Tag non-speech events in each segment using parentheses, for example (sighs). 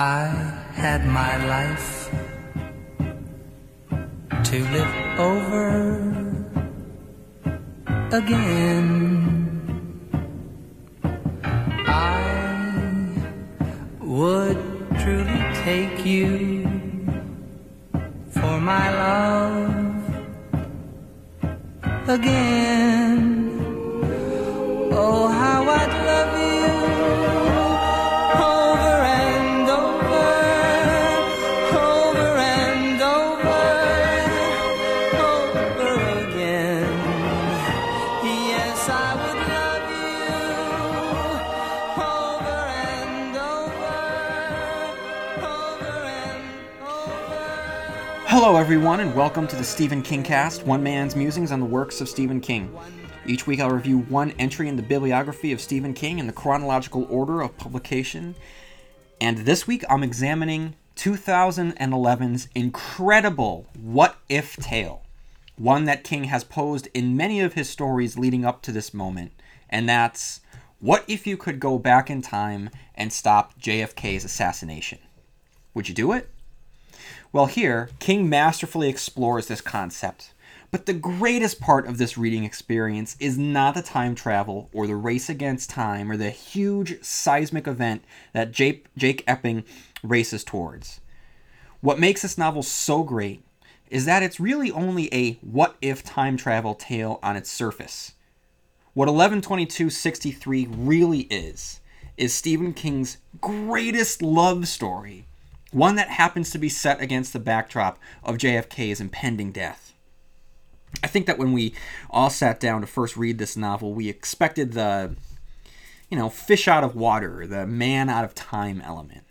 I had my life to live over again. I would truly take you for my love again. Everyone, and welcome to the Stephen King Cast, one man's musings on the works of Stephen King. Each week, I'll review one entry in the bibliography of Stephen King in the chronological order of publication. And this week, I'm examining 2011's incredible What If tale, one that King has posed in many of his stories leading up to this moment, and that's What if you could go back in time and stop JFK's assassination? Would you do it? Well, here, King masterfully explores this concept. But the greatest part of this reading experience is not the time travel or the race against time or the huge seismic event that Jake, Jake Epping races towards. What makes this novel so great is that it's really only a what if time travel tale on its surface. What 112263 really is, is Stephen King's greatest love story, one that happens to be set against the backdrop of JFK's impending death. I think that when we all sat down to first read this novel, we expected the, you know, fish out of water, the man out of time element.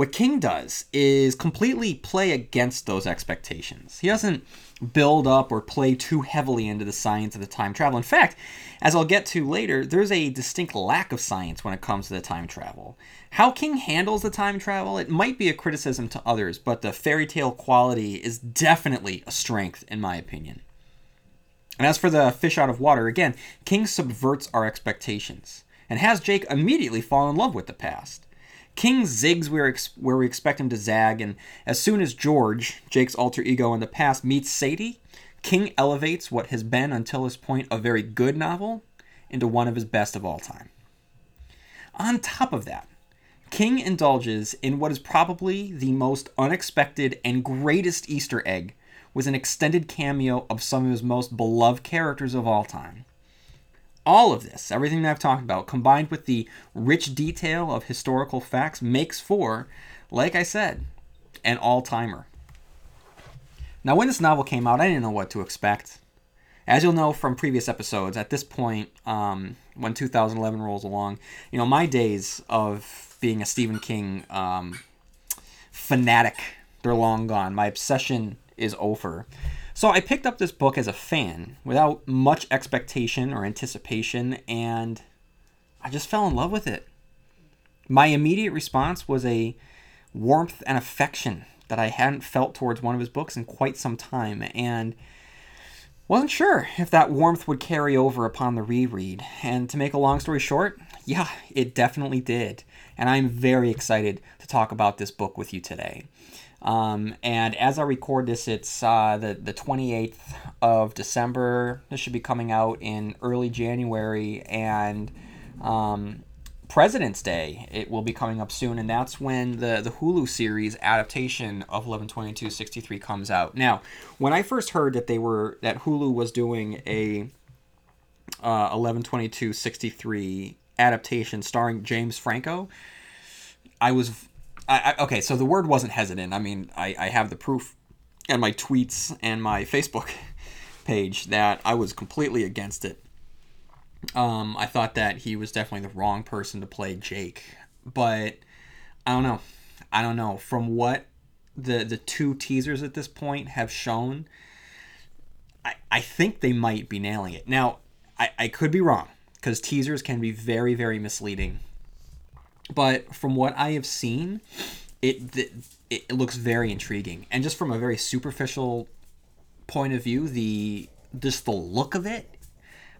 What King does is completely play against those expectations. He doesn't build up or play too heavily into the science of the time travel. In fact, as I'll get to later, there's a distinct lack of science when it comes to the time travel. How King handles the time travel, it might be a criticism to others, but the fairy tale quality is definitely a strength, in my opinion. And as for the fish out of water, again, King subverts our expectations and has Jake immediately fall in love with the past. King zigs where, ex- where we expect him to zag, and as soon as George, Jake's alter ego in the past, meets Sadie, King elevates what has been until this point a very good novel into one of his best of all time. On top of that, King indulges in what is probably the most unexpected and greatest Easter egg with an extended cameo of some of his most beloved characters of all time. All of this, everything that I've talked about, combined with the rich detail of historical facts, makes for, like I said, an all timer. Now, when this novel came out, I didn't know what to expect. As you'll know from previous episodes, at this point, um, when 2011 rolls along, you know, my days of being a Stephen King um, fanatic, they're long gone. My obsession is over. So I picked up this book as a fan without much expectation or anticipation, and I just fell in love with it. My immediate response was a warmth and affection that I hadn't felt towards one of his books in quite some time, and wasn't sure if that warmth would carry over upon the reread. And to make a long story short, yeah, it definitely did. And I'm very excited to talk about this book with you today. Um, and as I record this, it's uh, the, the 28th of December. This should be coming out in early January. And um, President's Day, it will be coming up soon. And that's when the, the Hulu series adaptation of 112263 comes out. Now, when I first heard that they were, that Hulu was doing a uh, 112263 adaptation starring James Franco, I was I, I, okay, so the word wasn't hesitant. I mean, I, I have the proof and my tweets and my Facebook (laughs) page that I was completely against it. Um, I thought that he was definitely the wrong person to play Jake, but I don't know. I don't know. From what the the two teasers at this point have shown, I, I think they might be nailing it. Now, I, I could be wrong because teasers can be very, very misleading but from what I have seen, it, it it looks very intriguing, and just from a very superficial point of view, the just the look of it,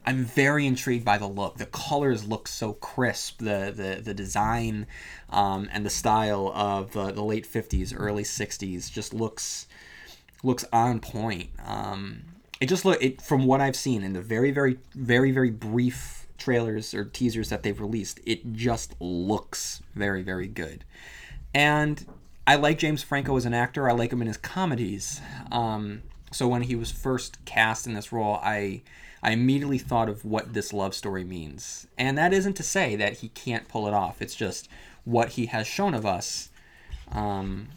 I'm very intrigued by the look. The colors look so crisp. The the the design um, and the style of the, the late 50s, early 60s just looks looks on point. Um, it just look it from what I've seen in the very very very very brief trailers or teasers that they've released. It just looks very very good, and I like James Franco as an actor. I like him in his comedies. Um, so when he was first cast in this role, I I immediately thought of what this love story means. And that isn't to say that he can't pull it off. It's just what he has shown of us um,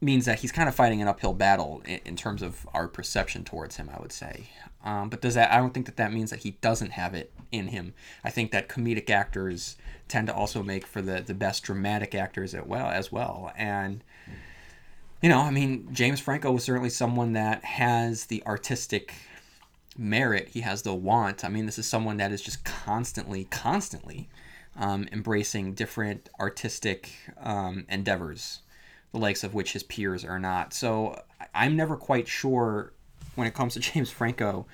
means that he's kind of fighting an uphill battle in, in terms of our perception towards him, I would say. Um, but does that? I don't think that that means that he doesn't have it in him. I think that comedic actors tend to also make for the the best dramatic actors as well as well. And you know, I mean, James Franco was certainly someone that has the artistic merit. He has the want. I mean, this is someone that is just constantly, constantly um, embracing different artistic um, endeavors, the likes of which his peers are not. So I'm never quite sure when it comes to (laughs) James Franco,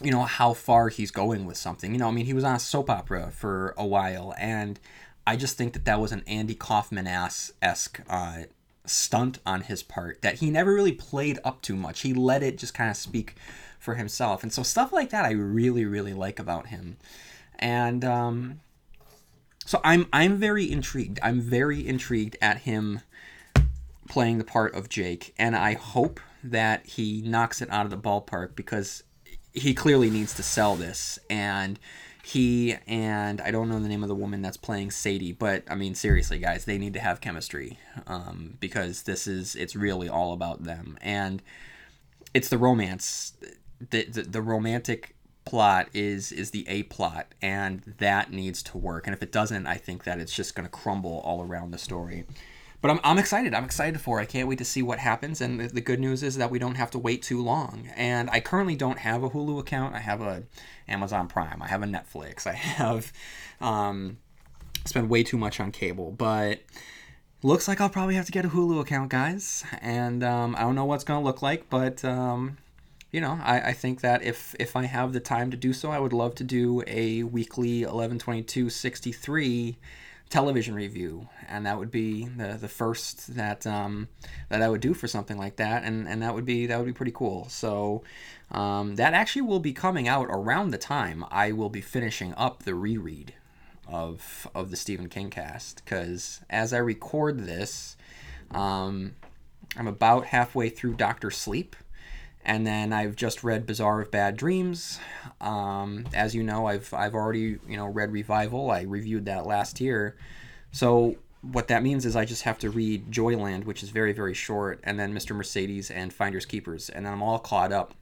you know, how far he's going with something. You know, I mean, he was on a soap opera for a while, and I just think that that was an Andy Kaufman esque. Uh, stunt on his part that he never really played up too much. He let it just kind of speak for himself. And so stuff like that I really really like about him. And um so I'm I'm very intrigued. I'm very intrigued at him playing the part of Jake and I hope that he knocks it out of the ballpark because he clearly needs to sell this. And he and I don't know the name of the woman that's playing Sadie, but I mean seriously, guys, they need to have chemistry um, because this is it's really all about them, and it's the romance, the the, the romantic plot is is the a plot, and that needs to work. And if it doesn't, I think that it's just going to crumble all around the story but I'm, I'm excited. I'm excited for it. I can't wait to see what happens. And the, the, good news is that we don't have to wait too long. And I currently don't have a Hulu account. I have a Amazon Prime. I have a Netflix. I have um, spent way too much on cable. But looks like I'll probably have to get a Hulu account, guys. And um, I don't know what's gonna look like, but um, you know, I, I think that if if I have the time to do so, I would love to do a weekly 1122 63 television review, and that would be the the first that um, that I would do for something like that, and and that would be that would be pretty cool. So um, that actually will be coming out around the time I will be finishing up the reread of of the Stephen King cast, because as I record this, um, I'm about halfway through Doctor Sleep. And then I've just read Bazaar of Bad Dreams. Um, as you know, I've I've already you know read Revival. I reviewed that last year. So what that means is I just have to read Joyland, which is very very short, and then Mr. Mercedes and Finders Keepers, and then I'm all caught up.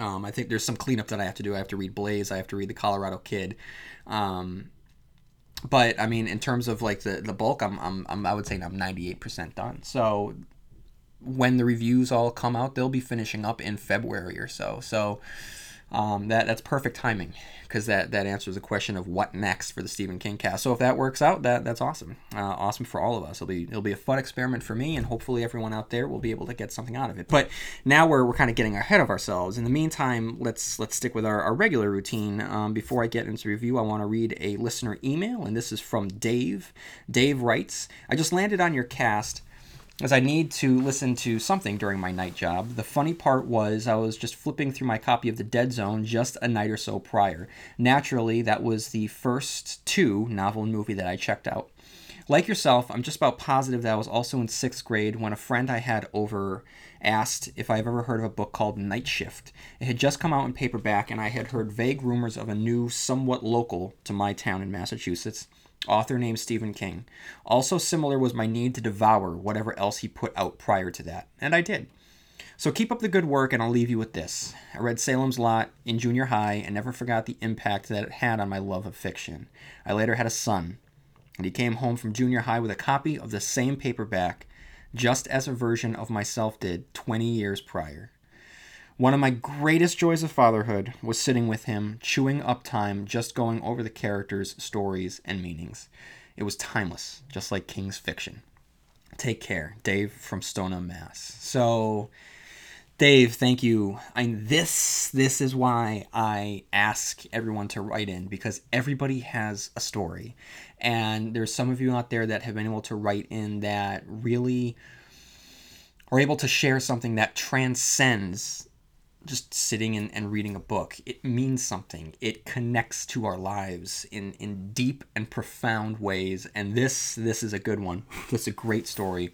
Um, I think there's some cleanup that I have to do. I have to read Blaze. I have to read The Colorado Kid. Um, but I mean, in terms of like the, the bulk, I'm, I'm, I'm I would say I'm 98% done. So when the reviews all come out, they'll be finishing up in February or so. So um, that that's perfect timing because that that answers the question of what next for the Stephen King cast. So if that works out, that that's awesome. Uh, awesome for all of us. It'll be it'll be a fun experiment for me, and hopefully everyone out there will be able to get something out of it. But now we're, we're kind of getting ahead of ourselves. In the meantime, let's let's stick with our, our regular routine. Um, before I get into review, I want to read a listener email, and this is from Dave. Dave writes, "I just landed on your cast." As I need to listen to something during my night job. The funny part was I was just flipping through my copy of The Dead Zone just a night or so prior. Naturally, that was the first two novel and movie that I checked out. Like yourself, I'm just about positive that I was also in sixth grade when a friend I had over asked if I've ever heard of a book called Night Shift. It had just come out in paperback, and I had heard vague rumors of a new, somewhat local to my town in Massachusetts author named Stephen King. Also similar was my need to devour whatever else he put out prior to that, and I did. So keep up the good work, and I'll leave you with this. I read Salem's Lot in junior high and never forgot the impact that it had on my love of fiction. I later had a son, and he came home from junior high with a copy of the same paperback, just as a version of myself did 20 years prior. One of my greatest joys of fatherhood was sitting with him, chewing up time, just going over the characters, stories, and meanings. It was timeless, just like King's fiction. Take care, Dave from Stoneham, Mass. So, Dave, thank you. I this this is why I ask everyone to write in because everybody has a story. And there's some of you out there that have been able to write in that really are able to share something that transcends just sitting and, and reading a book. It means something. It connects to our lives in, in deep and profound ways. And this this is a good one. This is a great story.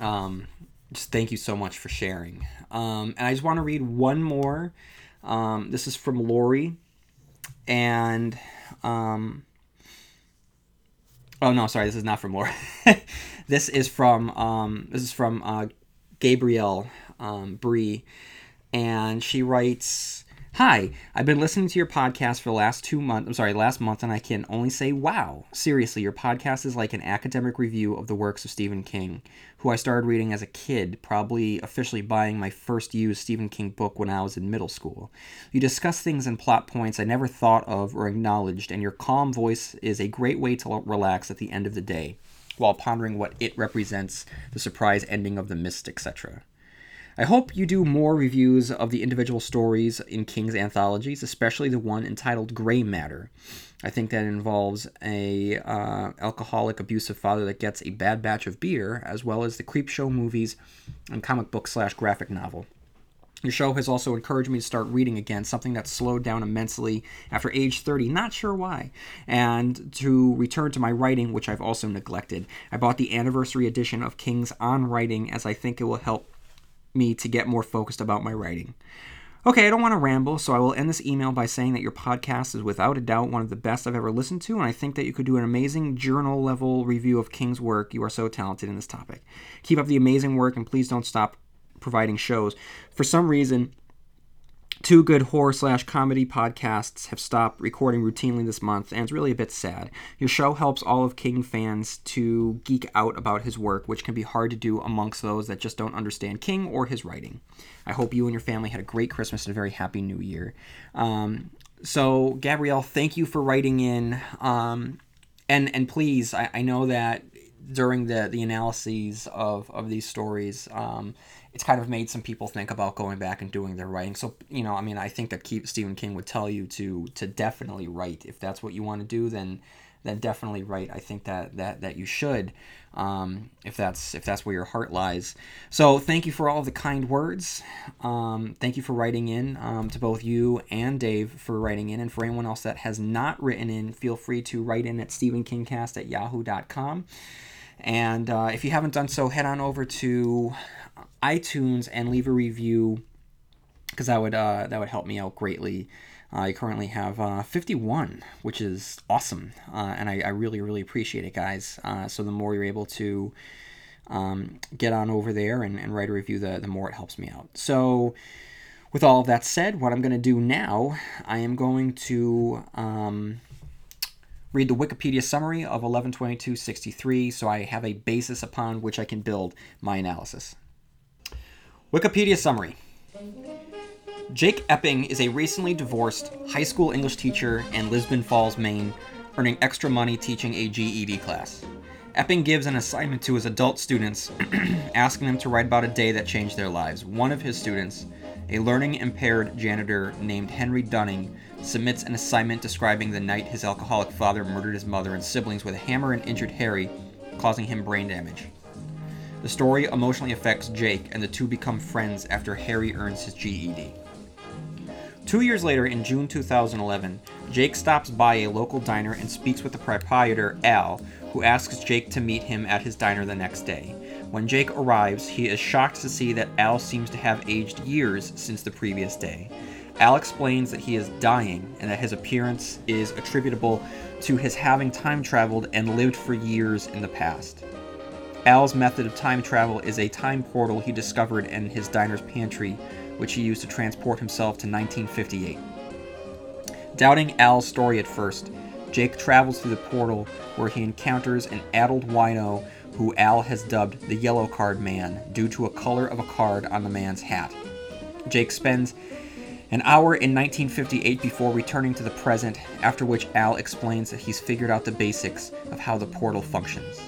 Um, just thank you so much for sharing. Um, and I just want to read one more. Um, this is from Lori, and um, oh no, sorry, this is not from Lori. (laughs) this is from um, this is from uh, Gabrielle um, Bree, and she writes. Hi, I've been listening to your podcast for the last two months. I'm sorry, last month, and I can only say, wow. Seriously, your podcast is like an academic review of the works of Stephen King, who I started reading as a kid, probably officially buying my first used Stephen King book when I was in middle school. You discuss things and plot points I never thought of or acknowledged, and your calm voice is a great way to relax at the end of the day while pondering what it represents, the surprise ending of the mist, etc. I hope you do more reviews of the individual stories in King's anthologies, especially the one entitled Gray Matter. I think that involves a uh, alcoholic, abusive father that gets a bad batch of beer, as well as the Creepshow movies and comic book slash graphic novel. Your show has also encouraged me to start reading again, something that slowed down immensely after age 30, not sure why, and to return to my writing, which I've also neglected. I bought the anniversary edition of King's On Writing as I think it will help me to get more focused about my writing. Okay, I don't want to ramble, so I will end this email by saying that your podcast is without a doubt one of the best I've ever listened to, and I think that you could do an amazing journal level review of King's work. You are so talented in this topic. Keep up the amazing work, and please don't stop providing shows. For some reason, Two good horror slash comedy podcasts have stopped recording routinely this month, and it's really a bit sad. Your show helps all of King fans to geek out about his work, which can be hard to do amongst those that just don't understand King or his writing. I hope you and your family had a great Christmas and a very happy New Year. Um, so, Gabrielle, thank you for writing in. Um, and and please, I, I know that during the the analyses of of these stories. Um, it's kind of made some people think about going back and doing their writing. So you know, I mean, I think that Keith, Stephen King would tell you to to definitely write if that's what you want to do. Then then definitely write. I think that that that you should, um, if that's if that's where your heart lies. So thank you for all the kind words. Um, thank you for writing in um, to both you and Dave for writing in, and for anyone else that has not written in, feel free to write in at stephenkingcast at yahoo.com. And uh, if you haven't done so, head on over to iTunes and leave a review because that would uh, that would help me out greatly. I currently have uh, 51, which is awesome, uh, and I, I, really really appreciate it, guys. Uh, so the more you're able to um, get on over there and, and write a review, the the more it helps me out. So. With all of that said, what I'm going to do now, I am going to um, read the Wikipedia summary of 112263 so I have a basis upon which I can build my analysis. Wikipedia summary Jake Epping is a recently divorced high school English teacher in Lisbon Falls, Maine, earning extra money teaching a GED class. Epping gives an assignment to his adult students, (clears throat) asking them to write about a day that changed their lives. One of his students, a learning impaired janitor named Henry Dunning, submits an assignment describing the night his alcoholic father murdered his mother and siblings with a hammer and injured Harry, causing him brain damage. The story emotionally affects Jake, and the two become friends after Harry earns his GED. Two years later, in June 2011, Jake stops by a local diner and speaks with the proprietor, Al, who asks Jake to meet him at his diner the next day. When Jake arrives, he is shocked to see that Al seems to have aged years since the previous day. Al explains that he is dying and that his appearance is attributable to his having time traveled and lived for years in the past. Al's method of time travel is a time portal he discovered in his diner's pantry, which he used to transport himself to 1958. Doubting Al's story at first, Jake travels through the portal where he encounters an addled wino who Al has dubbed the Yellow Card Man due to a color of a card on the man's hat. Jake spends an hour in 1958 before returning to the present, after which Al explains that he's figured out the basics of how the portal functions.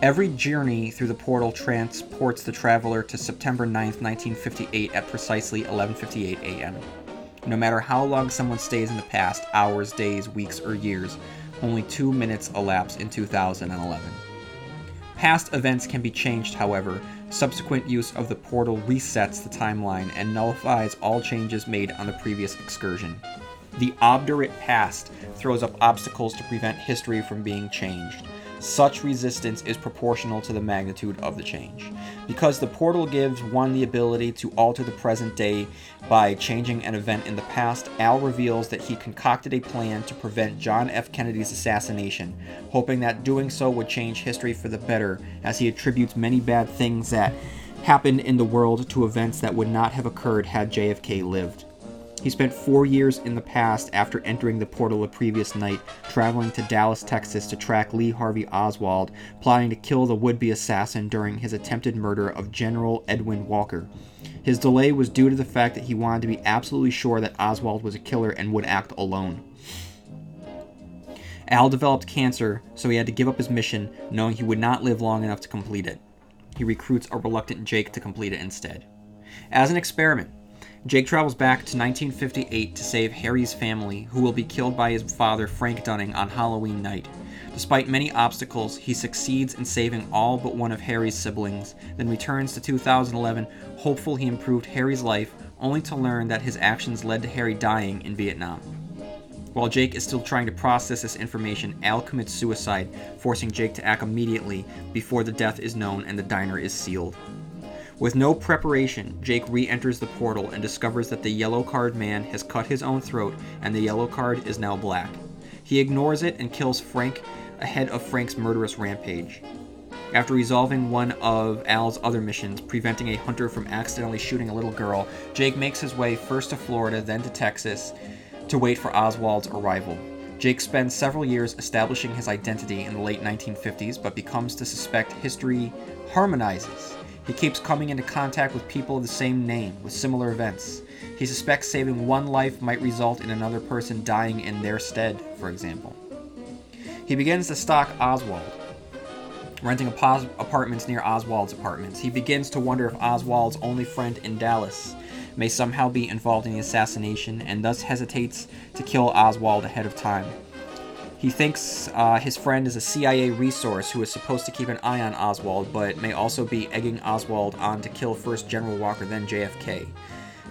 Every journey through the portal transports the traveler to September 9th, 1958 at precisely 11:58 a.m. No matter how long someone stays in the past, hours, days, weeks, or years, only 2 minutes elapse in 2011. Past events can be changed, however. Subsequent use of the portal resets the timeline and nullifies all changes made on the previous excursion. The obdurate past throws up obstacles to prevent history from being changed. Such resistance is proportional to the magnitude of the change. Because the portal gives one the ability to alter the present day by changing an event in the past, Al reveals that he concocted a plan to prevent John F. Kennedy's assassination, hoping that doing so would change history for the better, as he attributes many bad things that happened in the world to events that would not have occurred had JFK lived. He spent four years in the past after entering the portal the previous night, traveling to Dallas, Texas to track Lee Harvey Oswald, plotting to kill the would be assassin during his attempted murder of General Edwin Walker. His delay was due to the fact that he wanted to be absolutely sure that Oswald was a killer and would act alone. Al developed cancer, so he had to give up his mission, knowing he would not live long enough to complete it. He recruits a reluctant Jake to complete it instead. As an experiment, Jake travels back to 1958 to save Harry's family, who will be killed by his father, Frank Dunning, on Halloween night. Despite many obstacles, he succeeds in saving all but one of Harry's siblings, then returns to 2011, hopeful he improved Harry's life, only to learn that his actions led to Harry dying in Vietnam. While Jake is still trying to process this information, Al commits suicide, forcing Jake to act immediately before the death is known and the diner is sealed. With no preparation, Jake re enters the portal and discovers that the yellow card man has cut his own throat and the yellow card is now black. He ignores it and kills Frank ahead of Frank's murderous rampage. After resolving one of Al's other missions, preventing a hunter from accidentally shooting a little girl, Jake makes his way first to Florida, then to Texas, to wait for Oswald's arrival. Jake spends several years establishing his identity in the late 1950s, but becomes to suspect history harmonizes. He keeps coming into contact with people of the same name, with similar events. He suspects saving one life might result in another person dying in their stead, for example. He begins to stalk Oswald, renting apos- apartments near Oswald's apartments. He begins to wonder if Oswald's only friend in Dallas may somehow be involved in the assassination and thus hesitates to kill Oswald ahead of time. He thinks uh, his friend is a CIA resource who is supposed to keep an eye on Oswald, but may also be egging Oswald on to kill first General Walker, then JFK.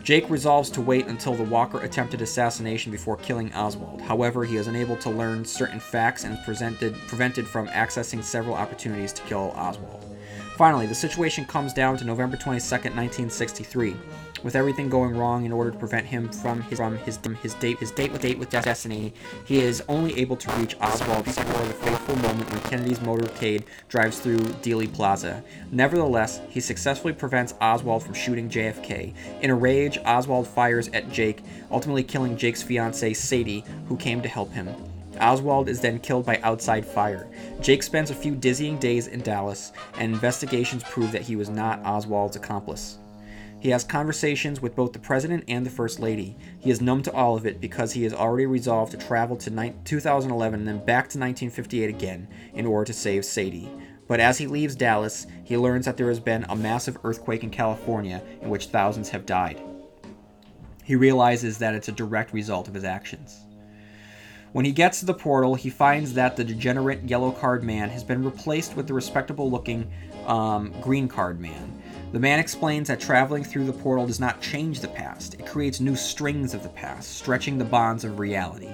Jake resolves to wait until the Walker attempted assassination before killing Oswald. However, he is unable to learn certain facts and is prevented from accessing several opportunities to kill Oswald. Finally, the situation comes down to November 22nd, 1963. With everything going wrong in order to prevent him from his from his his date his date with date with destiny, he is only able to reach Oswald before the fateful moment when Kennedy's motorcade drives through Dealey Plaza. Nevertheless, he successfully prevents Oswald from shooting JFK. In a rage, Oswald fires at Jake, ultimately killing Jake's fiancee Sadie, who came to help him. Oswald is then killed by outside fire. Jake spends a few dizzying days in Dallas, and investigations prove that he was not Oswald's accomplice. He has conversations with both the president and the first lady. He is numb to all of it because he has already resolved to travel to ni- 2011 and then back to 1958 again in order to save Sadie. But as he leaves Dallas, he learns that there has been a massive earthquake in California in which thousands have died. He realizes that it's a direct result of his actions. When he gets to the portal, he finds that the degenerate yellow card man has been replaced with the respectable looking um, green card man. The man explains that traveling through the portal does not change the past, it creates new strings of the past, stretching the bonds of reality.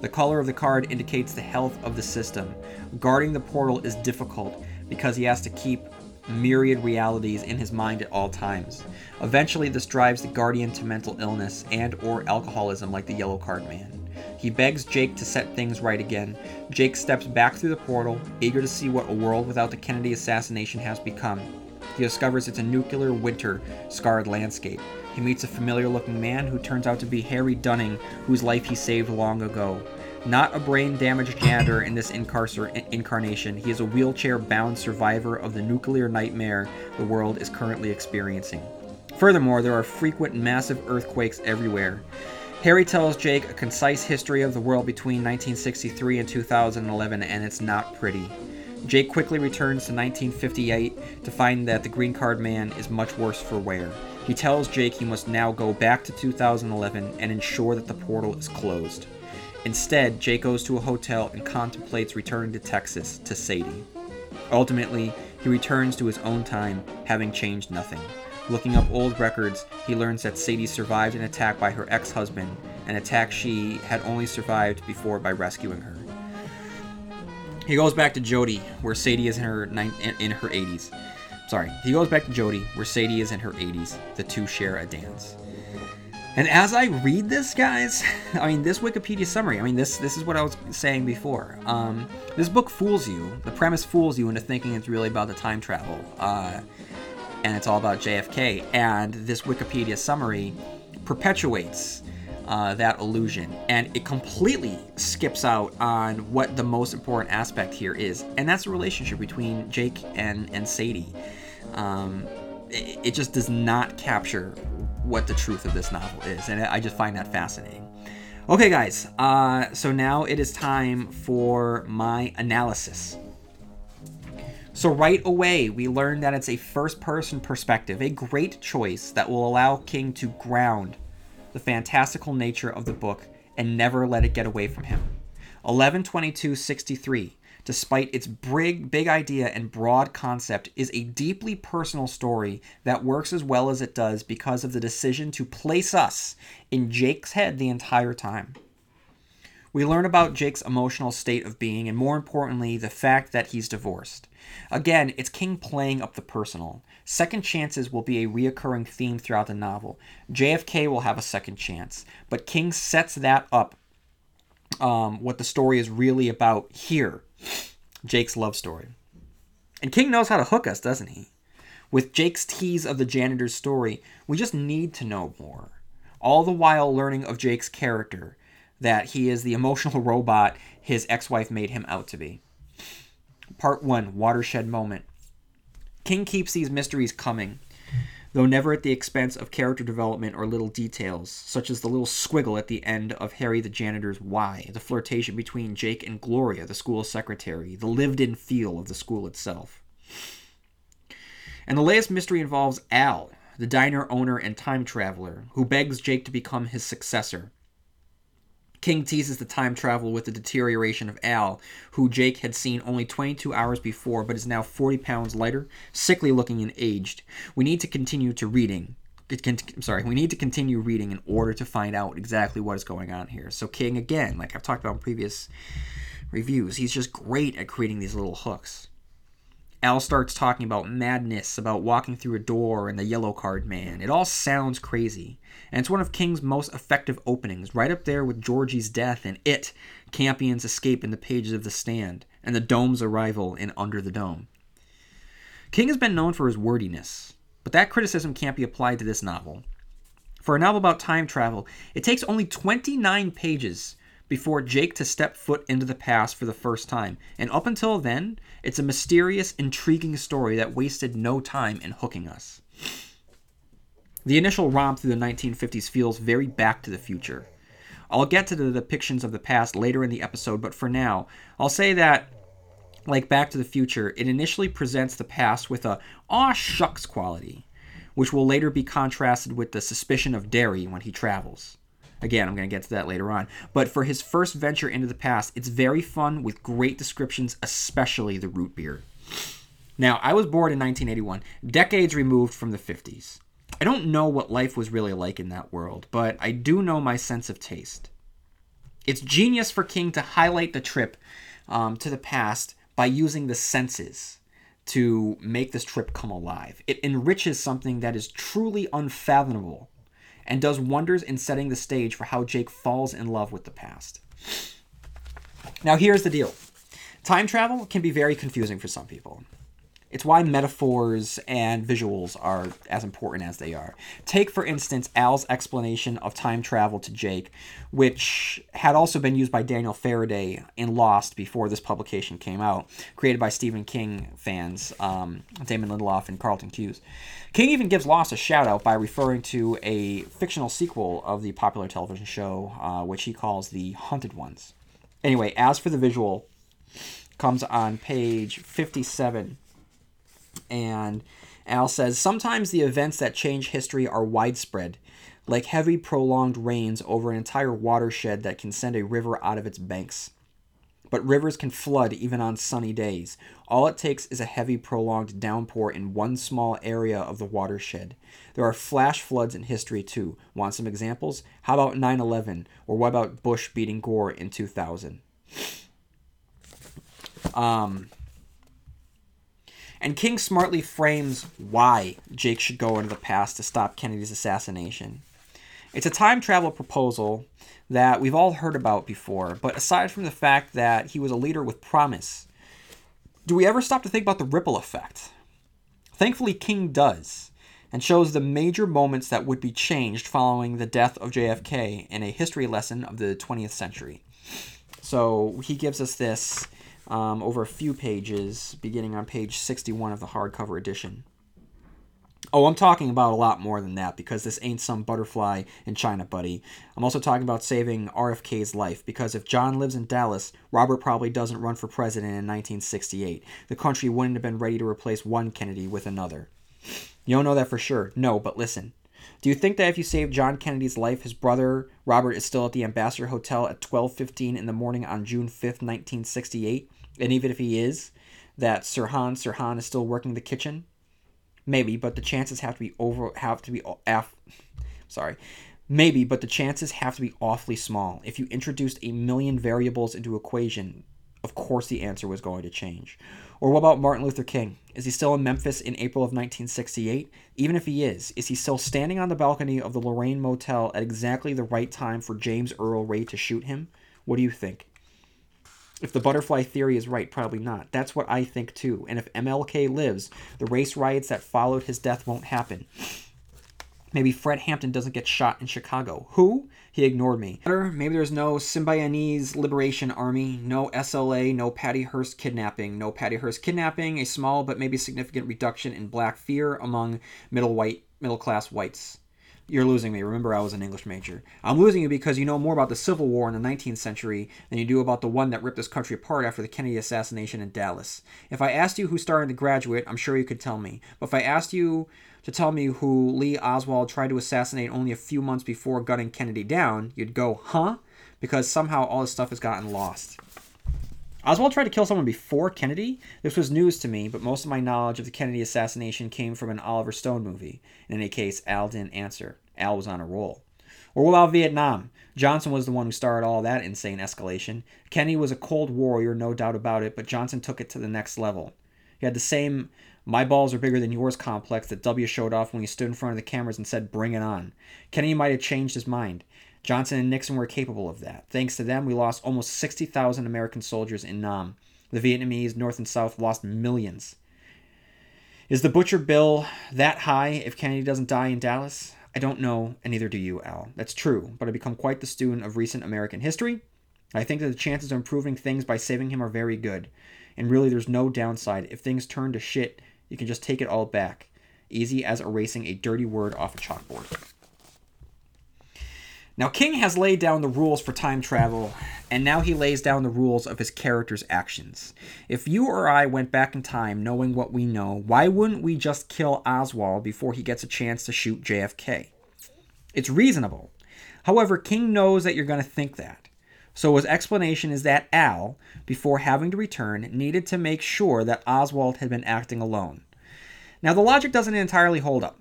The color of the card indicates the health of the system. Guarding the portal is difficult because he has to keep myriad realities in his mind at all times. Eventually this drives the guardian to mental illness and or alcoholism like the yellow card man. He begs Jake to set things right again. Jake steps back through the portal, eager to see what a world without the Kennedy assassination has become. He discovers it's a nuclear winter scarred landscape. He meets a familiar looking man who turns out to be Harry Dunning, whose life he saved long ago. Not a brain damaged janitor in this incarcer- incarnation, he is a wheelchair bound survivor of the nuclear nightmare the world is currently experiencing. Furthermore, there are frequent massive earthquakes everywhere. Harry tells Jake a concise history of the world between 1963 and 2011, and it's not pretty. Jake quickly returns to 1958 to find that the green card man is much worse for wear. He tells Jake he must now go back to 2011 and ensure that the portal is closed. Instead, Jake goes to a hotel and contemplates returning to Texas to Sadie. Ultimately, he returns to his own time, having changed nothing. Looking up old records, he learns that Sadie survived an attack by her ex husband, an attack she had only survived before by rescuing her. He goes back to Jodie, where Sadie is in her in her 80s. Sorry, he goes back to Jodie, where Sadie is in her 80s. The two share a dance. And as I read this, guys, (laughs) I mean this Wikipedia summary. I mean this this is what I was saying before. Um, this book fools you. The premise fools you into thinking it's really about the time travel, uh, and it's all about JFK. And this Wikipedia summary perpetuates uh, that illusion, and it completely skips out on what the most important aspect here is, and that's the relationship between Jake and and Sadie. Um, it, it just does not capture what the truth of this novel is, and I just find that fascinating. Okay, guys, uh, so now it is time for my analysis. So, right away, we learn that it's a first person perspective, a great choice that will allow King to ground the fantastical nature of the book and never let it get away from him. 112263, despite its big, big idea and broad concept, is a deeply personal story that works as well as it does because of the decision to place us in Jake's head the entire time. We learn about Jake's emotional state of being, and more importantly, the fact that he's divorced. Again, it's King playing up the personal. Second chances will be a reoccurring theme throughout the novel. JFK will have a second chance, but King sets that up, um, what the story is really about here Jake's love story. And King knows how to hook us, doesn't he? With Jake's tease of the janitor's story, we just need to know more. All the while learning of Jake's character, that he is the emotional (laughs) robot his ex wife made him out to be. Part 1 Watershed Moment. King keeps these mysteries coming, though never at the expense of character development or little details, such as the little squiggle at the end of Harry the Janitor's Why, the flirtation between Jake and Gloria, the school secretary, the lived in feel of the school itself. And the latest mystery involves Al, the diner owner and time traveler, who begs Jake to become his successor. King teases the time travel with the deterioration of Al, who Jake had seen only 22 hours before but is now 40 pounds lighter, sickly looking and aged. We need to continue to reading. I'm sorry, we need to continue reading in order to find out exactly what is going on here. So King, again, like I've talked about in previous reviews, he's just great at creating these little hooks. Al starts talking about madness, about walking through a door and the yellow card man. It all sounds crazy. And it's one of King's most effective openings, right up there with Georgie's death and It, Campion's escape in the pages of The Stand, and the Dome's arrival in Under the Dome. King has been known for his wordiness, but that criticism can't be applied to this novel. For a novel about time travel, it takes only 29 pages before Jake to step foot into the past for the first time. And up until then, it's a mysterious, intriguing story that wasted no time in hooking us. The initial romp through the 1950s feels very back to the future. I'll get to the depictions of the past later in the episode, but for now, I'll say that, like Back to the Future, it initially presents the past with a aw shucks quality, which will later be contrasted with the suspicion of Derry when he travels. Again, I'm going to get to that later on. But for his first venture into the past, it's very fun with great descriptions, especially the root beer. Now, I was born in 1981, decades removed from the 50s. I don't know what life was really like in that world, but I do know my sense of taste. It's genius for King to highlight the trip um, to the past by using the senses to make this trip come alive. It enriches something that is truly unfathomable and does wonders in setting the stage for how Jake falls in love with the past. Now, here's the deal time travel can be very confusing for some people. It's why metaphors and visuals are as important as they are. Take, for instance, Al's explanation of time travel to Jake, which had also been used by Daniel Faraday in Lost before this publication came out, created by Stephen King fans, um, Damon Lindelof and Carlton Cuse. King even gives Lost a shout out by referring to a fictional sequel of the popular television show, uh, which he calls The Hunted Ones. Anyway, as for the visual, comes on page 57. And Al says Sometimes the events that change history are widespread, like heavy, prolonged rains over an entire watershed that can send a river out of its banks. But rivers can flood even on sunny days. All it takes is a heavy, prolonged downpour in one small area of the watershed. There are flash floods in history too. Want some examples? How about 9 11? Or what about Bush beating Gore in 2000? Um, and King smartly frames why Jake should go into the past to stop Kennedy's assassination. It's a time travel proposal that we've all heard about before, but aside from the fact that he was a leader with promise, do we ever stop to think about the ripple effect? Thankfully, King does, and shows the major moments that would be changed following the death of JFK in a history lesson of the 20th century. So he gives us this um, over a few pages, beginning on page 61 of the hardcover edition. Oh, I'm talking about a lot more than that because this ain't some butterfly in China, buddy. I'm also talking about saving RFK's life because if John lives in Dallas, Robert probably doesn't run for president in 1968. The country wouldn't have been ready to replace one Kennedy with another. You don't know that for sure. No, but listen. Do you think that if you saved John Kennedy's life, his brother Robert is still at the Ambassador Hotel at 12:15 in the morning on June 5th, 1968? And even if he is, that Sirhan Sirhan is still working the kitchen? Maybe, but the chances have to be over have to be af, sorry. Maybe, but the chances have to be awfully small. If you introduced a million variables into equation, of course the answer was going to change. Or what about Martin Luther King? Is he still in Memphis in April of 1968? Even if he is, is he still standing on the balcony of the Lorraine Motel at exactly the right time for James Earl Ray to shoot him? What do you think? If the butterfly theory is right, probably not. That's what I think too. And if MLK lives, the race riots that followed his death won't happen. Maybe Fred Hampton doesn't get shot in Chicago. Who? He ignored me. Maybe there's no Symbionese Liberation Army, no SLA, no Patty Hearst kidnapping, no Patty Hearst kidnapping, a small but maybe significant reduction in black fear among middle white middle class whites. You're losing me. Remember, I was an English major. I'm losing you because you know more about the Civil War in the 19th century than you do about the one that ripped this country apart after the Kennedy assassination in Dallas. If I asked you who starred in The Graduate, I'm sure you could tell me. But if I asked you to tell me who Lee Oswald tried to assassinate only a few months before gunning Kennedy down, you'd go, huh? Because somehow all this stuff has gotten lost. Oswald tried to kill someone before Kennedy? This was news to me, but most of my knowledge of the Kennedy assassination came from an Oliver Stone movie. In any case, Al didn't answer. Al was on a roll. Or what about Vietnam? Johnson was the one who started all that insane escalation. Kennedy was a cold warrior, no doubt about it, but Johnson took it to the next level. He had the same my balls are bigger than yours complex that W showed off when he stood in front of the cameras and said, Bring it on. Kennedy might have changed his mind. Johnson and Nixon were capable of that. Thanks to them, we lost almost 60,000 American soldiers in Nam. The Vietnamese, North and South, lost millions. Is the butcher bill that high if Kennedy doesn't die in Dallas? I don't know, and neither do you, Al. That's true, but I've become quite the student of recent American history. I think that the chances of improving things by saving him are very good. And really, there's no downside. If things turn to shit, you can just take it all back. Easy as erasing a dirty word off a chalkboard. Now, King has laid down the rules for time travel, and now he lays down the rules of his character's actions. If you or I went back in time knowing what we know, why wouldn't we just kill Oswald before he gets a chance to shoot JFK? It's reasonable. However, King knows that you're going to think that. So his explanation is that Al, before having to return, needed to make sure that Oswald had been acting alone. Now, the logic doesn't entirely hold up.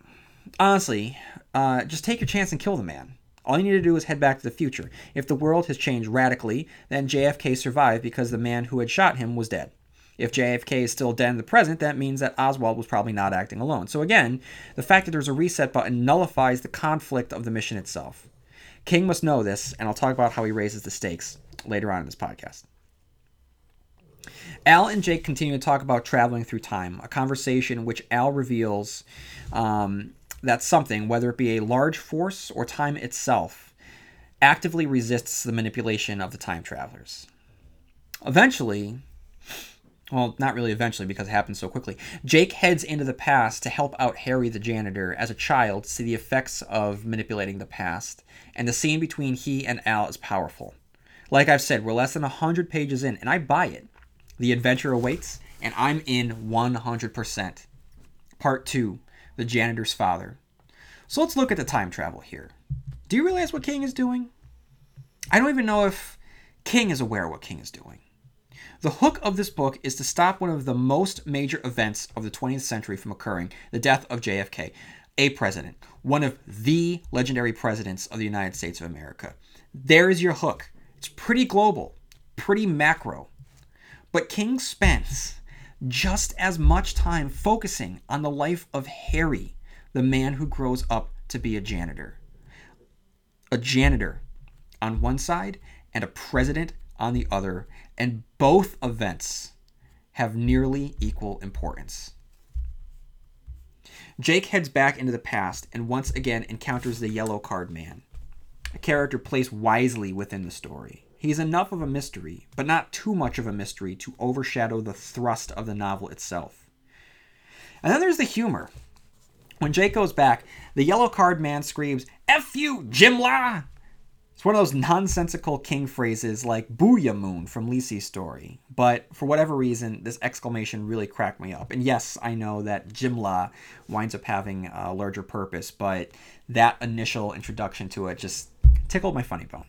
Honestly, uh, just take your chance and kill the man. All you need to do is head back to the future. If the world has changed radically, then JFK survived because the man who had shot him was dead. If JFK is still dead in the present, that means that Oswald was probably not acting alone. So again, the fact that there's a reset button nullifies the conflict of the mission itself. King must know this, and I'll talk about how he raises the stakes later on in this podcast. Al and Jake continue to talk about traveling through time, a conversation which Al reveals um, that something, whether it be a large force or time itself, actively resists the manipulation of the time travelers. Eventually, well, not really eventually because it happens so quickly, Jake heads into the past to help out Harry the janitor as a child see the effects of manipulating the past, and the scene between he and Al is powerful. Like I've said, we're less than 100 pages in, and I buy it. The adventure awaits, and I'm in 100%. Part 2 The Janitor's Father. So let's look at the time travel here. Do you realize what King is doing? I don't even know if King is aware what King is doing. The hook of this book is to stop one of the most major events of the 20th century from occurring the death of JFK, a president, one of the legendary presidents of the United States of America. There is your hook. It's pretty global, pretty macro. But King spends just as much time focusing on the life of Harry, the man who grows up to be a janitor. A janitor on one side and a president on the other, and both events have nearly equal importance. Jake heads back into the past and once again encounters the Yellow Card Man, a character placed wisely within the story. He's enough of a mystery, but not too much of a mystery to overshadow the thrust of the novel itself. And then there's the humor. When Jake goes back, the Yellow Card Man screams, F you, Jimla! It's one of those nonsensical king phrases like Booyah Moon from Lisey's story. But for whatever reason, this exclamation really cracked me up. And yes, I know that Jimla winds up having a larger purpose, but that initial introduction to it just tickled my funny bone.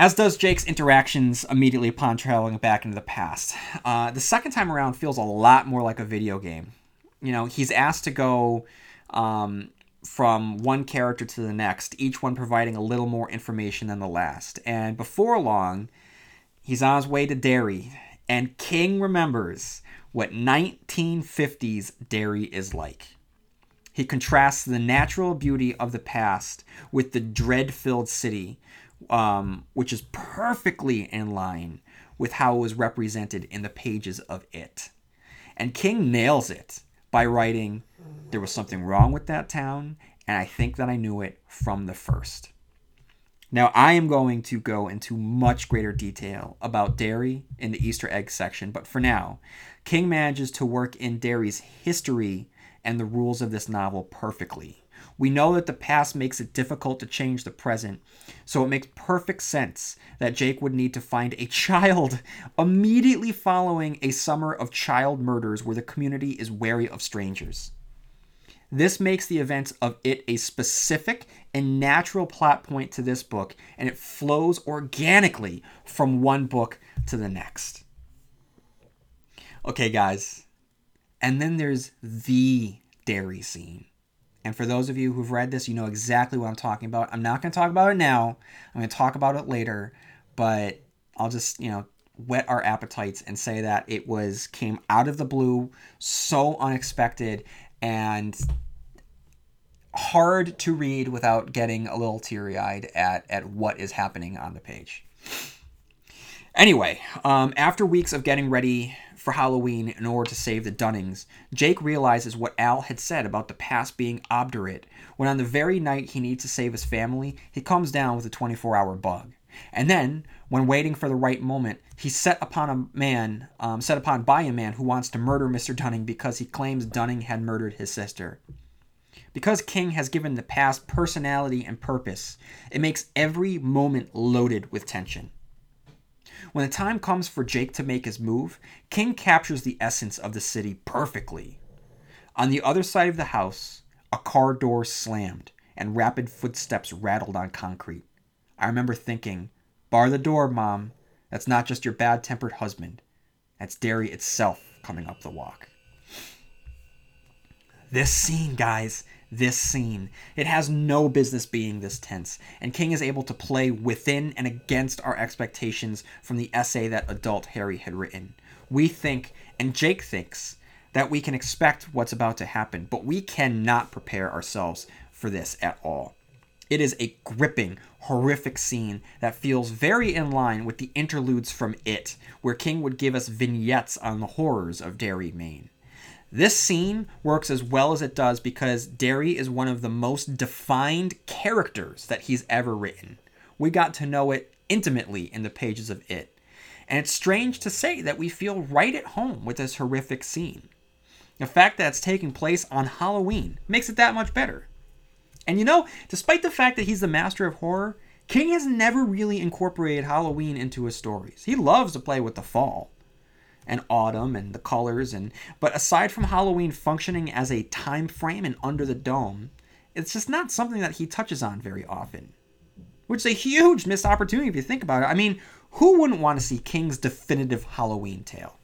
As does Jake's interactions immediately upon traveling back into the past. Uh, the second time around feels a lot more like a video game. You know, he's asked to go um, from one character to the next, each one providing a little more information than the last. And before long, he's on his way to Derry, and King remembers what 1950s Derry is like. He contrasts the natural beauty of the past with the dread filled city, um, which is perfectly in line with how it was represented in the pages of it. And King nails it by writing, There was something wrong with that town, and I think that I knew it from the first. Now, I am going to go into much greater detail about Derry in the Easter egg section, but for now, King manages to work in Derry's history and the rules of this novel perfectly. We know that the past makes it difficult to change the present, so it makes perfect sense that Jake would need to find a child (laughs) immediately following a summer of child murders where the community is wary of strangers. This makes the events of it a specific and natural plot point to this book, and it flows organically from one book to the next. Okay, guys. And then there's the dairy scene. And for those of you who've read this, you know exactly what I'm talking about. I'm not going to talk about it now. I'm going to talk about it later, but I'll just, you know, whet our appetites and say that it was came out of the blue, so unexpected and hard to read without getting a little teary-eyed at at what is happening on the page. Anyway, um, after weeks of getting ready for Halloween in order to save the Dunnings, Jake realizes what Al had said about the past being obdurate when on the very night he needs to save his family, he comes down with a 24 hour bug. And then, when waiting for the right moment, he's set upon a man, um, set upon by a man who wants to murder Mr. Dunning because he claims Dunning had murdered his sister. Because King has given the past personality and purpose, it makes every moment loaded with tension. When the time comes for Jake to make his move, King captures the essence of the city perfectly. On the other side of the house, a car door slammed and rapid footsteps rattled on concrete. I remember thinking, Bar the door, Mom. That's not just your bad tempered husband. That's Derry itself coming up the walk. This scene, guys, this scene. It has no business being this tense, and King is able to play within and against our expectations from the essay that adult Harry had written. We think, and Jake thinks, that we can expect what's about to happen, but we cannot prepare ourselves for this at all. It is a gripping, horrific scene that feels very in line with the interludes from It, where King would give us vignettes on the horrors of Derry, Maine. This scene works as well as it does because Derry is one of the most defined characters that he's ever written. We got to know it intimately in the pages of It. And it's strange to say that we feel right at home with this horrific scene. The fact that it's taking place on Halloween makes it that much better. And you know, despite the fact that he's the master of horror, King has never really incorporated Halloween into his stories. He loves to play with the fall and autumn and the colors and but aside from Halloween functioning as a time frame and under the dome, it's just not something that he touches on very often. Which is a huge missed opportunity if you think about it. I mean, who wouldn't want to see King's definitive Halloween tale?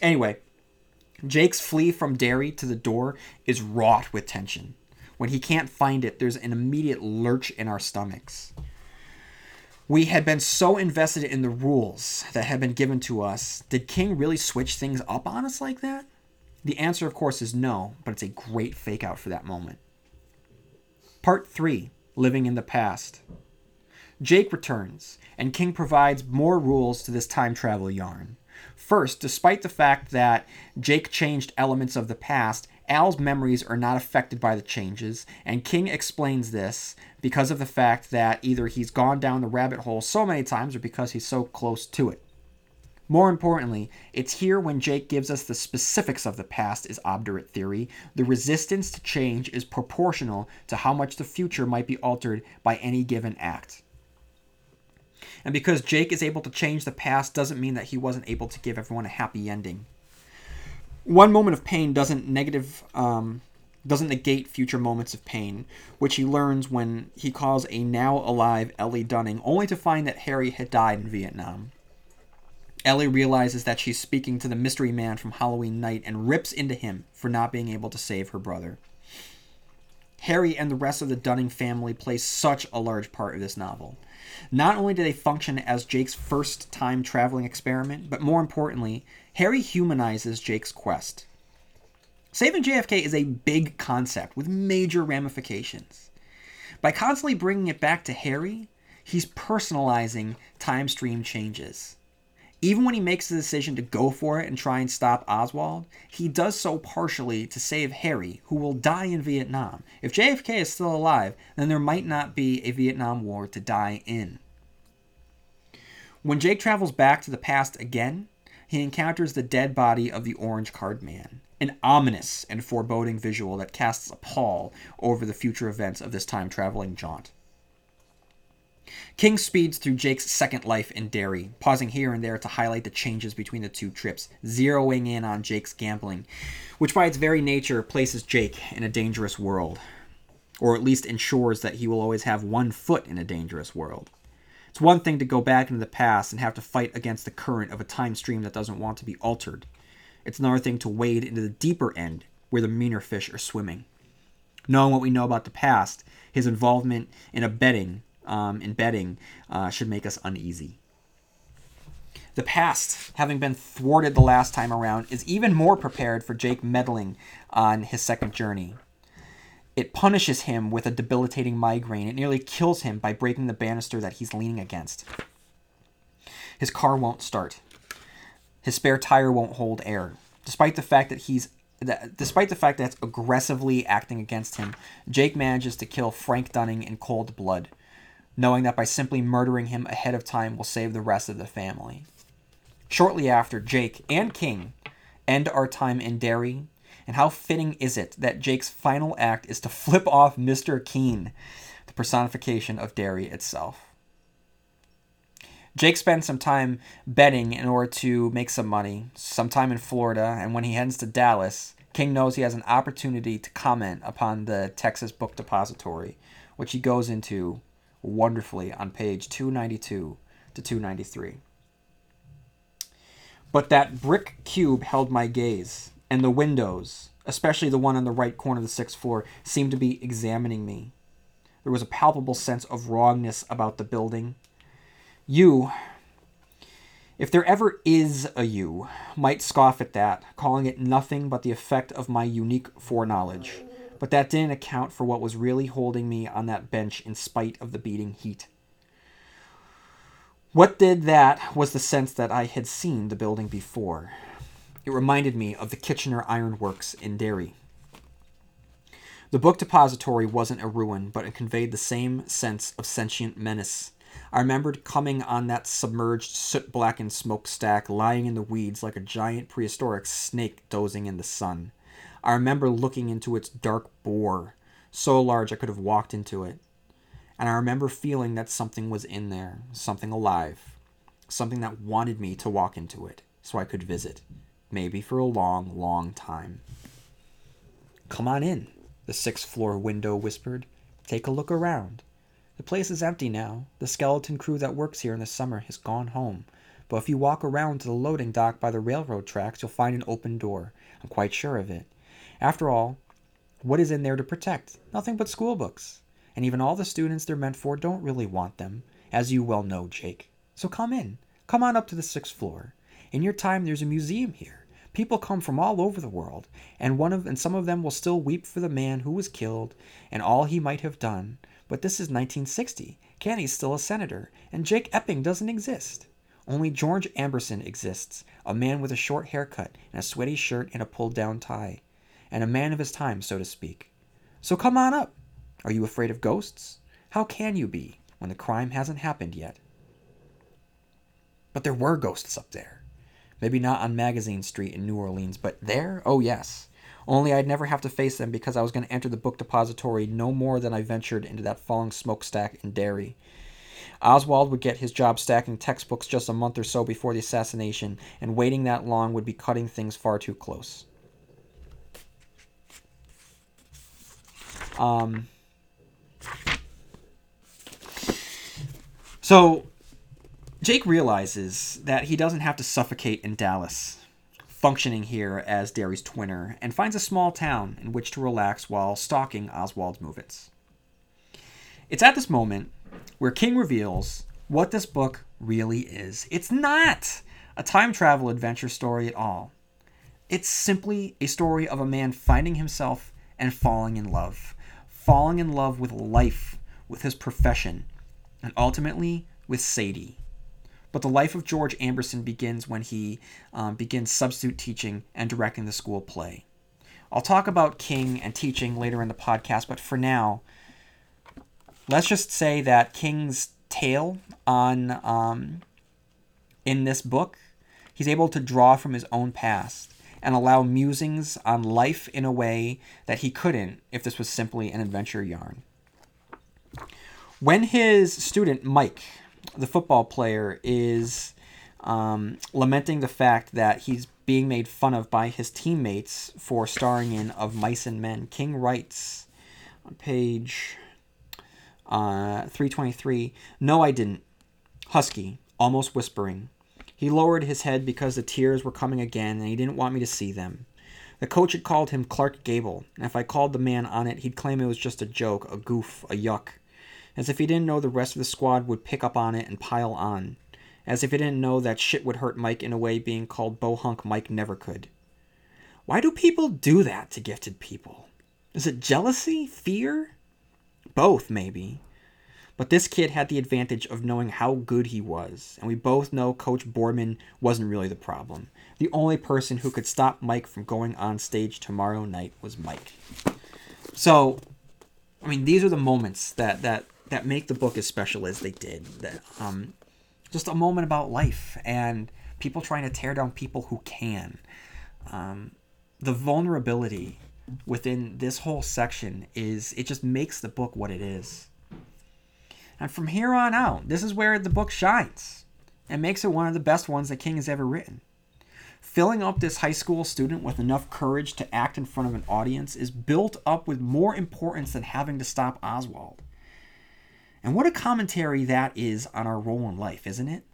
Anyway, Jake's flee from Derry to the door is wrought with tension. When he can't find it, there's an immediate lurch in our stomachs. We had been so invested in the rules that had been given to us. Did King really switch things up on us like that? The answer, of course, is no, but it's a great fake out for that moment. Part 3 Living in the Past. Jake returns, and King provides more rules to this time travel yarn. First, despite the fact that Jake changed elements of the past, Al's memories are not affected by the changes, and King explains this because of the fact that either he's gone down the rabbit hole so many times or because he's so close to it. More importantly, it's here when Jake gives us the specifics of the past is obdurate theory. The resistance to change is proportional to how much the future might be altered by any given act. And because Jake is able to change the past doesn't mean that he wasn't able to give everyone a happy ending. One moment of pain doesn't negative um, doesn't negate future moments of pain, which he learns when he calls a now alive Ellie Dunning, only to find that Harry had died in Vietnam. Ellie realizes that she's speaking to the mystery man from Halloween night and rips into him for not being able to save her brother. Harry and the rest of the Dunning family play such a large part of this novel. Not only do they function as Jake's first time traveling experiment, but more importantly, Harry humanizes Jake's quest. Saving JFK is a big concept with major ramifications. By constantly bringing it back to Harry, he's personalizing time stream changes. Even when he makes the decision to go for it and try and stop Oswald, he does so partially to save Harry, who will die in Vietnam. If JFK is still alive, then there might not be a Vietnam War to die in. When Jake travels back to the past again, he encounters the dead body of the Orange Card Man, an ominous and foreboding visual that casts a pall over the future events of this time traveling jaunt. King speeds through Jake's second life in Derry, pausing here and there to highlight the changes between the two trips, zeroing in on Jake's gambling, which by its very nature places Jake in a dangerous world, or at least ensures that he will always have one foot in a dangerous world. It's one thing to go back into the past and have to fight against the current of a time stream that doesn't want to be altered. It's another thing to wade into the deeper end where the meaner fish are swimming. Knowing what we know about the past, his involvement in abetting um, in betting uh, should make us uneasy. The past, having been thwarted the last time around, is even more prepared for Jake meddling on his second journey. It punishes him with a debilitating migraine. It nearly kills him by breaking the banister that he's leaning against. His car won't start. His spare tire won't hold air. Despite the fact that he's that, despite the fact that it's aggressively acting against him, Jake manages to kill Frank Dunning in cold blood knowing that by simply murdering him ahead of time will save the rest of the family. Shortly after, Jake and King end our time in Derry, and how fitting is it that Jake's final act is to flip off Mr. Keene, the personification of Derry itself. Jake spends some time betting in order to make some money, some time in Florida, and when he heads to Dallas, King knows he has an opportunity to comment upon the Texas Book Depository, which he goes into wonderfully on page 292 to 293. But that brick cube held my gaze, and the windows, especially the one on the right corner of the sixth floor, seemed to be examining me. There was a palpable sense of wrongness about the building. You, if there ever is a you, might scoff at that, calling it nothing but the effect of my unique foreknowledge but that didn't account for what was really holding me on that bench in spite of the beating heat. What did that was the sense that I had seen the building before. It reminded me of the Kitchener Ironworks in Derry. The book depository wasn't a ruin, but it conveyed the same sense of sentient menace. I remembered coming on that submerged, soot blackened smokestack, lying in the weeds like a giant prehistoric snake dozing in the sun. I remember looking into its dark bore, so large I could have walked into it. And I remember feeling that something was in there, something alive, something that wanted me to walk into it so I could visit, maybe for a long, long time. Come on in, the sixth floor window whispered. Take a look around. The place is empty now. The skeleton crew that works here in the summer has gone home. But if you walk around to the loading dock by the railroad tracks, you'll find an open door. I'm quite sure of it. After all, what is in there to protect? Nothing but school books. And even all the students they're meant for don't really want them, as you well know, Jake. So come in. Come on up to the sixth floor. In your time, there's a museum here. People come from all over the world, and one of and some of them will still weep for the man who was killed and all he might have done. But this is 1960. Kennedy's still a senator, and Jake Epping doesn't exist. Only George Amberson exists, a man with a short haircut and a sweaty shirt and a pulled down tie, and a man of his time, so to speak. So come on up. Are you afraid of ghosts? How can you be when the crime hasn't happened yet? But there were ghosts up there. Maybe not on Magazine Street in New Orleans, but there? Oh, yes. Only I'd never have to face them because I was going to enter the book depository no more than I ventured into that falling smokestack in Derry. Oswald would get his job stacking textbooks just a month or so before the assassination, and waiting that long would be cutting things far too close. Um, so Jake realizes that he doesn't have to suffocate in Dallas, functioning here as Derry's twinner, and finds a small town in which to relax while stalking Oswald's movements. It's at this moment where King reveals what this book really is. It's not a time travel adventure story at all. It's simply a story of a man finding himself and falling in love. Falling in love with life, with his profession, and ultimately with Sadie. But the life of George Amberson begins when he um, begins substitute teaching and directing the school play. I'll talk about King and teaching later in the podcast, but for now, let's just say that King's tale on um, in this book, he's able to draw from his own past and allow musings on life in a way that he couldn't if this was simply an adventure yarn. When his student Mike, the football player, is um, lamenting the fact that he's being made fun of by his teammates for starring in Of Mice and Men, King writes on page uh, 323 No, I didn't. Husky, almost whispering. He lowered his head because the tears were coming again and he didn't want me to see them. The coach had called him Clark Gable, and if I called the man on it, he'd claim it was just a joke, a goof, a yuck. As if he didn't know the rest of the squad would pick up on it and pile on. As if he didn't know that shit would hurt Mike in a way being called Bohunk Mike never could. Why do people do that to gifted people? Is it jealousy? Fear? Both, maybe. But this kid had the advantage of knowing how good he was, and we both know Coach Boardman wasn't really the problem. The only person who could stop Mike from going on stage tomorrow night was Mike. So, I mean, these are the moments that that that make the book as special as they did. That um, just a moment about life and people trying to tear down people who can. Um, the vulnerability within this whole section is it just makes the book what it is. And from here on out, this is where the book shines and makes it one of the best ones that King has ever written. Filling up this high school student with enough courage to act in front of an audience is built up with more importance than having to stop Oswald. And what a commentary that is on our role in life, isn't it?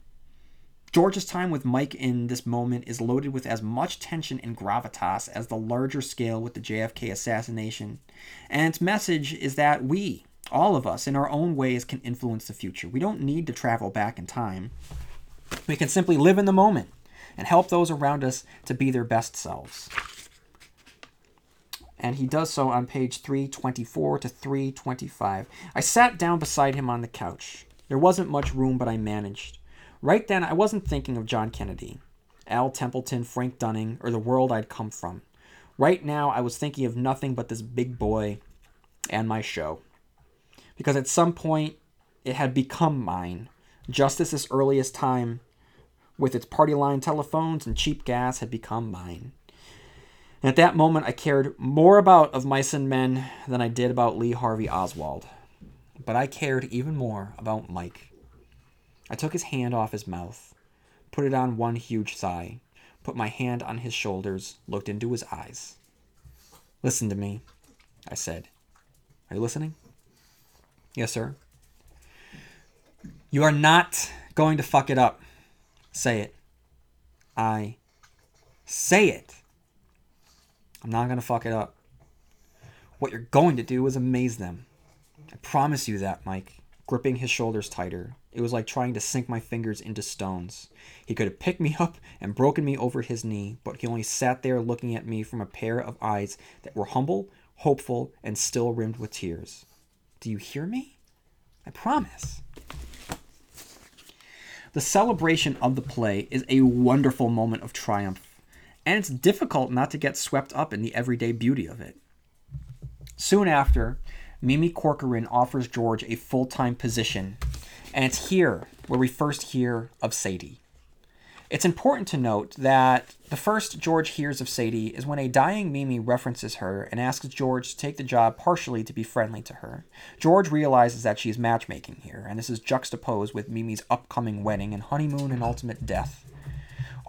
George's time with Mike in this moment is loaded with as much tension and gravitas as the larger scale with the JFK assassination. And its message is that we, all of us, in our own ways, can influence the future. We don't need to travel back in time. We can simply live in the moment and help those around us to be their best selves. And he does so on page 324 to 325. I sat down beside him on the couch. There wasn't much room, but I managed. Right then, I wasn't thinking of John Kennedy, Al Templeton, Frank Dunning, or the world I'd come from. Right now, I was thinking of nothing but this big boy and my show. Because at some point, it had become mine, just as this earliest time, with its party line telephones and cheap gas, had become mine. At that moment, I cared more about Of Mice and Men than I did about Lee Harvey Oswald. But I cared even more about Mike. I took his hand off his mouth, put it on one huge thigh, put my hand on his shoulders, looked into his eyes. Listen to me, I said. Are you listening? Yes, sir. You are not going to fuck it up. Say it. I say it. I'm not going to fuck it up. What you're going to do is amaze them. I promise you that, Mike. Gripping his shoulders tighter. It was like trying to sink my fingers into stones. He could have picked me (laughs) up and broken me over his knee, but he only sat there looking at me from a pair of eyes that were humble, hopeful, and still rimmed with tears. Do you hear me? I promise. The celebration of the play is a wonderful moment of triumph, and it's difficult not to get swept up in the everyday beauty of it. Soon after, Mimi Corcoran offers George a full time position, and it's here where we first hear of Sadie. It's important to note that the first George hears of Sadie is when a dying Mimi references her and asks George to take the job partially to be friendly to her. George realizes that she's matchmaking here, and this is juxtaposed with Mimi's upcoming wedding and honeymoon and ultimate death.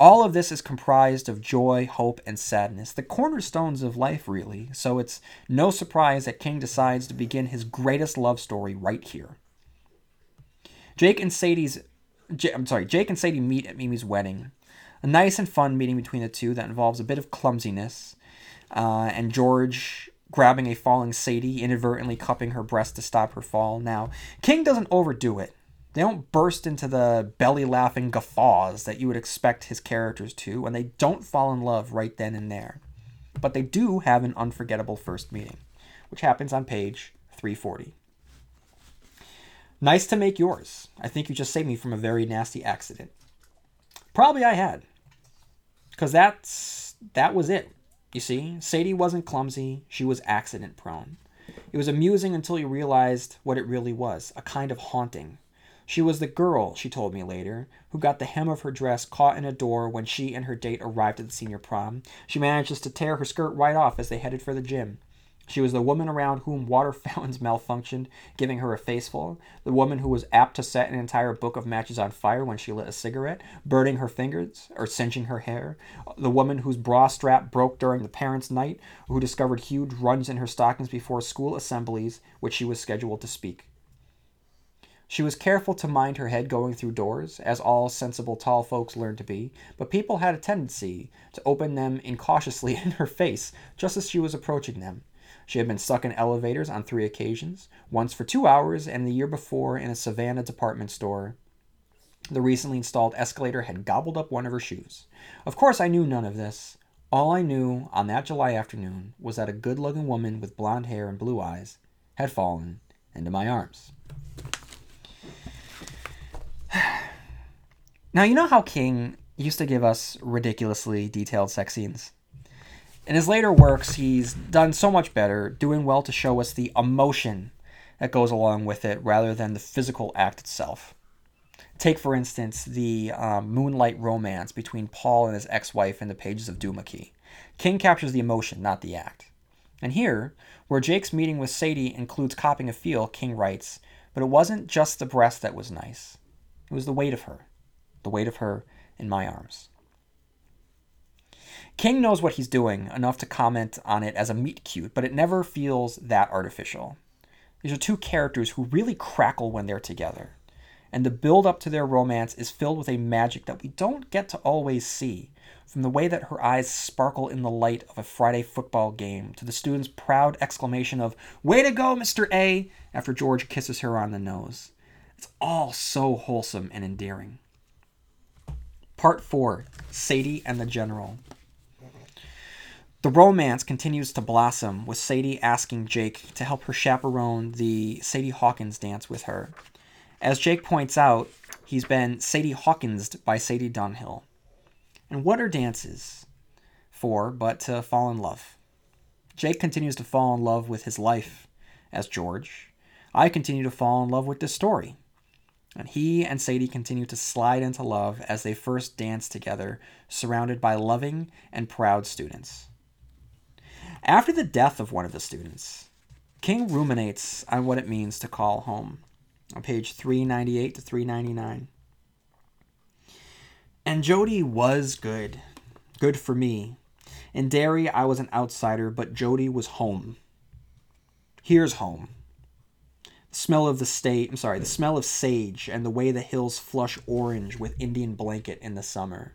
All of this is comprised of joy, hope, and sadness, the cornerstones of life, really, so it's no surprise that King decides to begin his greatest love story right here. Jake and Sadie's J- I'm sorry, Jake and Sadie meet at Mimi's wedding. A nice and fun meeting between the two that involves a bit of clumsiness, uh, and George grabbing a falling Sadie, inadvertently cupping her breast to stop her fall. Now, King doesn't overdo it. They don't burst into the belly laughing guffaws that you would expect his characters to, and they don't fall in love right then and there. But they do have an unforgettable first meeting, which happens on page 340. Nice to make yours. I think you just saved me from a very nasty accident. Probably I had. Cause that's that was it. You see, Sadie wasn't clumsy, she was accident prone. It was amusing until you realized what it really was, a kind of haunting. She was the girl, she told me later, who got the hem of her dress caught in a door when she and her date arrived at the senior prom. She manages to tear her skirt right off as they headed for the gym. She was the woman around whom water (laughs) fountains malfunctioned, giving her a faceful. The woman who was apt to set an entire book of matches on fire when she lit a cigarette, burning her fingers or singeing her hair. The woman whose bra strap broke during the parents' night, who discovered huge runs in her stockings before school assemblies, which she was scheduled to speak. She was careful to mind her head going through doors, as all sensible tall folks learn to be, but people had a tendency to open them incautiously (laughs) in her face just as she was approaching them. She had been stuck in elevators on three occasions, once for two hours, and the year before in a Savannah department store. The recently installed escalator had gobbled up one of her shoes. Of course, I knew none of this. All I knew on that July afternoon was that a good looking woman with blonde hair and blue eyes had fallen into my arms. Now, you know how King used to give us ridiculously detailed sex scenes? In his later works, he's done so much better, doing well to show us the emotion that goes along with it rather than the physical act itself. Take, for instance, the um, moonlight romance between Paul and his ex wife in the pages of Duma Key. King captures the emotion, not the act. And here, where Jake's meeting with Sadie includes copping a feel, King writes, but it wasn't just the breast that was nice. It was the weight of her, the weight of her in my arms. King knows what he's doing enough to comment on it as a meet cute, but it never feels that artificial. These are two characters who really crackle when they're together, and the build up to their romance is filled with a magic that we don't get to always see. From the way that her eyes sparkle in the light of a Friday football game to the student's proud exclamation of, Way to go, Mr. A, after George kisses her on the nose. It's all so wholesome and endearing. Part 4 Sadie and the General. The romance continues to blossom, with Sadie asking Jake to help her chaperone the Sadie Hawkins dance with her. As Jake points out, he's been Sadie Hawkinsed by Sadie Dunhill. And what are dances for but to fall in love? Jake continues to fall in love with his life as George. I continue to fall in love with this story. And he and Sadie continue to slide into love as they first dance together, surrounded by loving and proud students. After the death of one of the students, King ruminates on what it means to call home on page 398 to 399. And Jodie was good. Good for me. In Derry, I was an outsider, but Jodie was home. Here's home. Smell of the state, I'm sorry, the smell of sage and the way the hills flush orange with Indian blanket in the summer.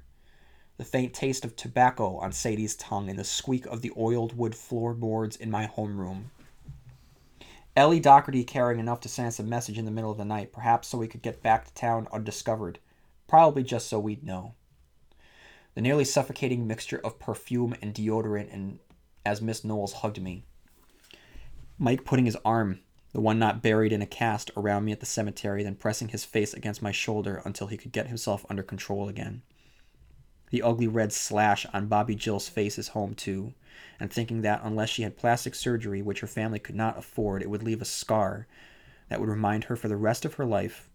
The faint taste of tobacco on Sadie's tongue and the squeak of the oiled wood floorboards in my homeroom. Ellie Dockerty carrying enough to send us a message in the middle of the night, perhaps so we could get back to town undiscovered, probably just so we'd know. The nearly suffocating mixture of perfume and deodorant and as Miss Knowles hugged me. Mike putting his arm, the one not buried in a cast, around me at the cemetery, then pressing his face against my shoulder until he could get himself under control again. The ugly red slash on Bobby Jill's face is home too, and thinking that unless she had plastic surgery, which her family could not afford, it would leave a scar that would remind her for the rest of her life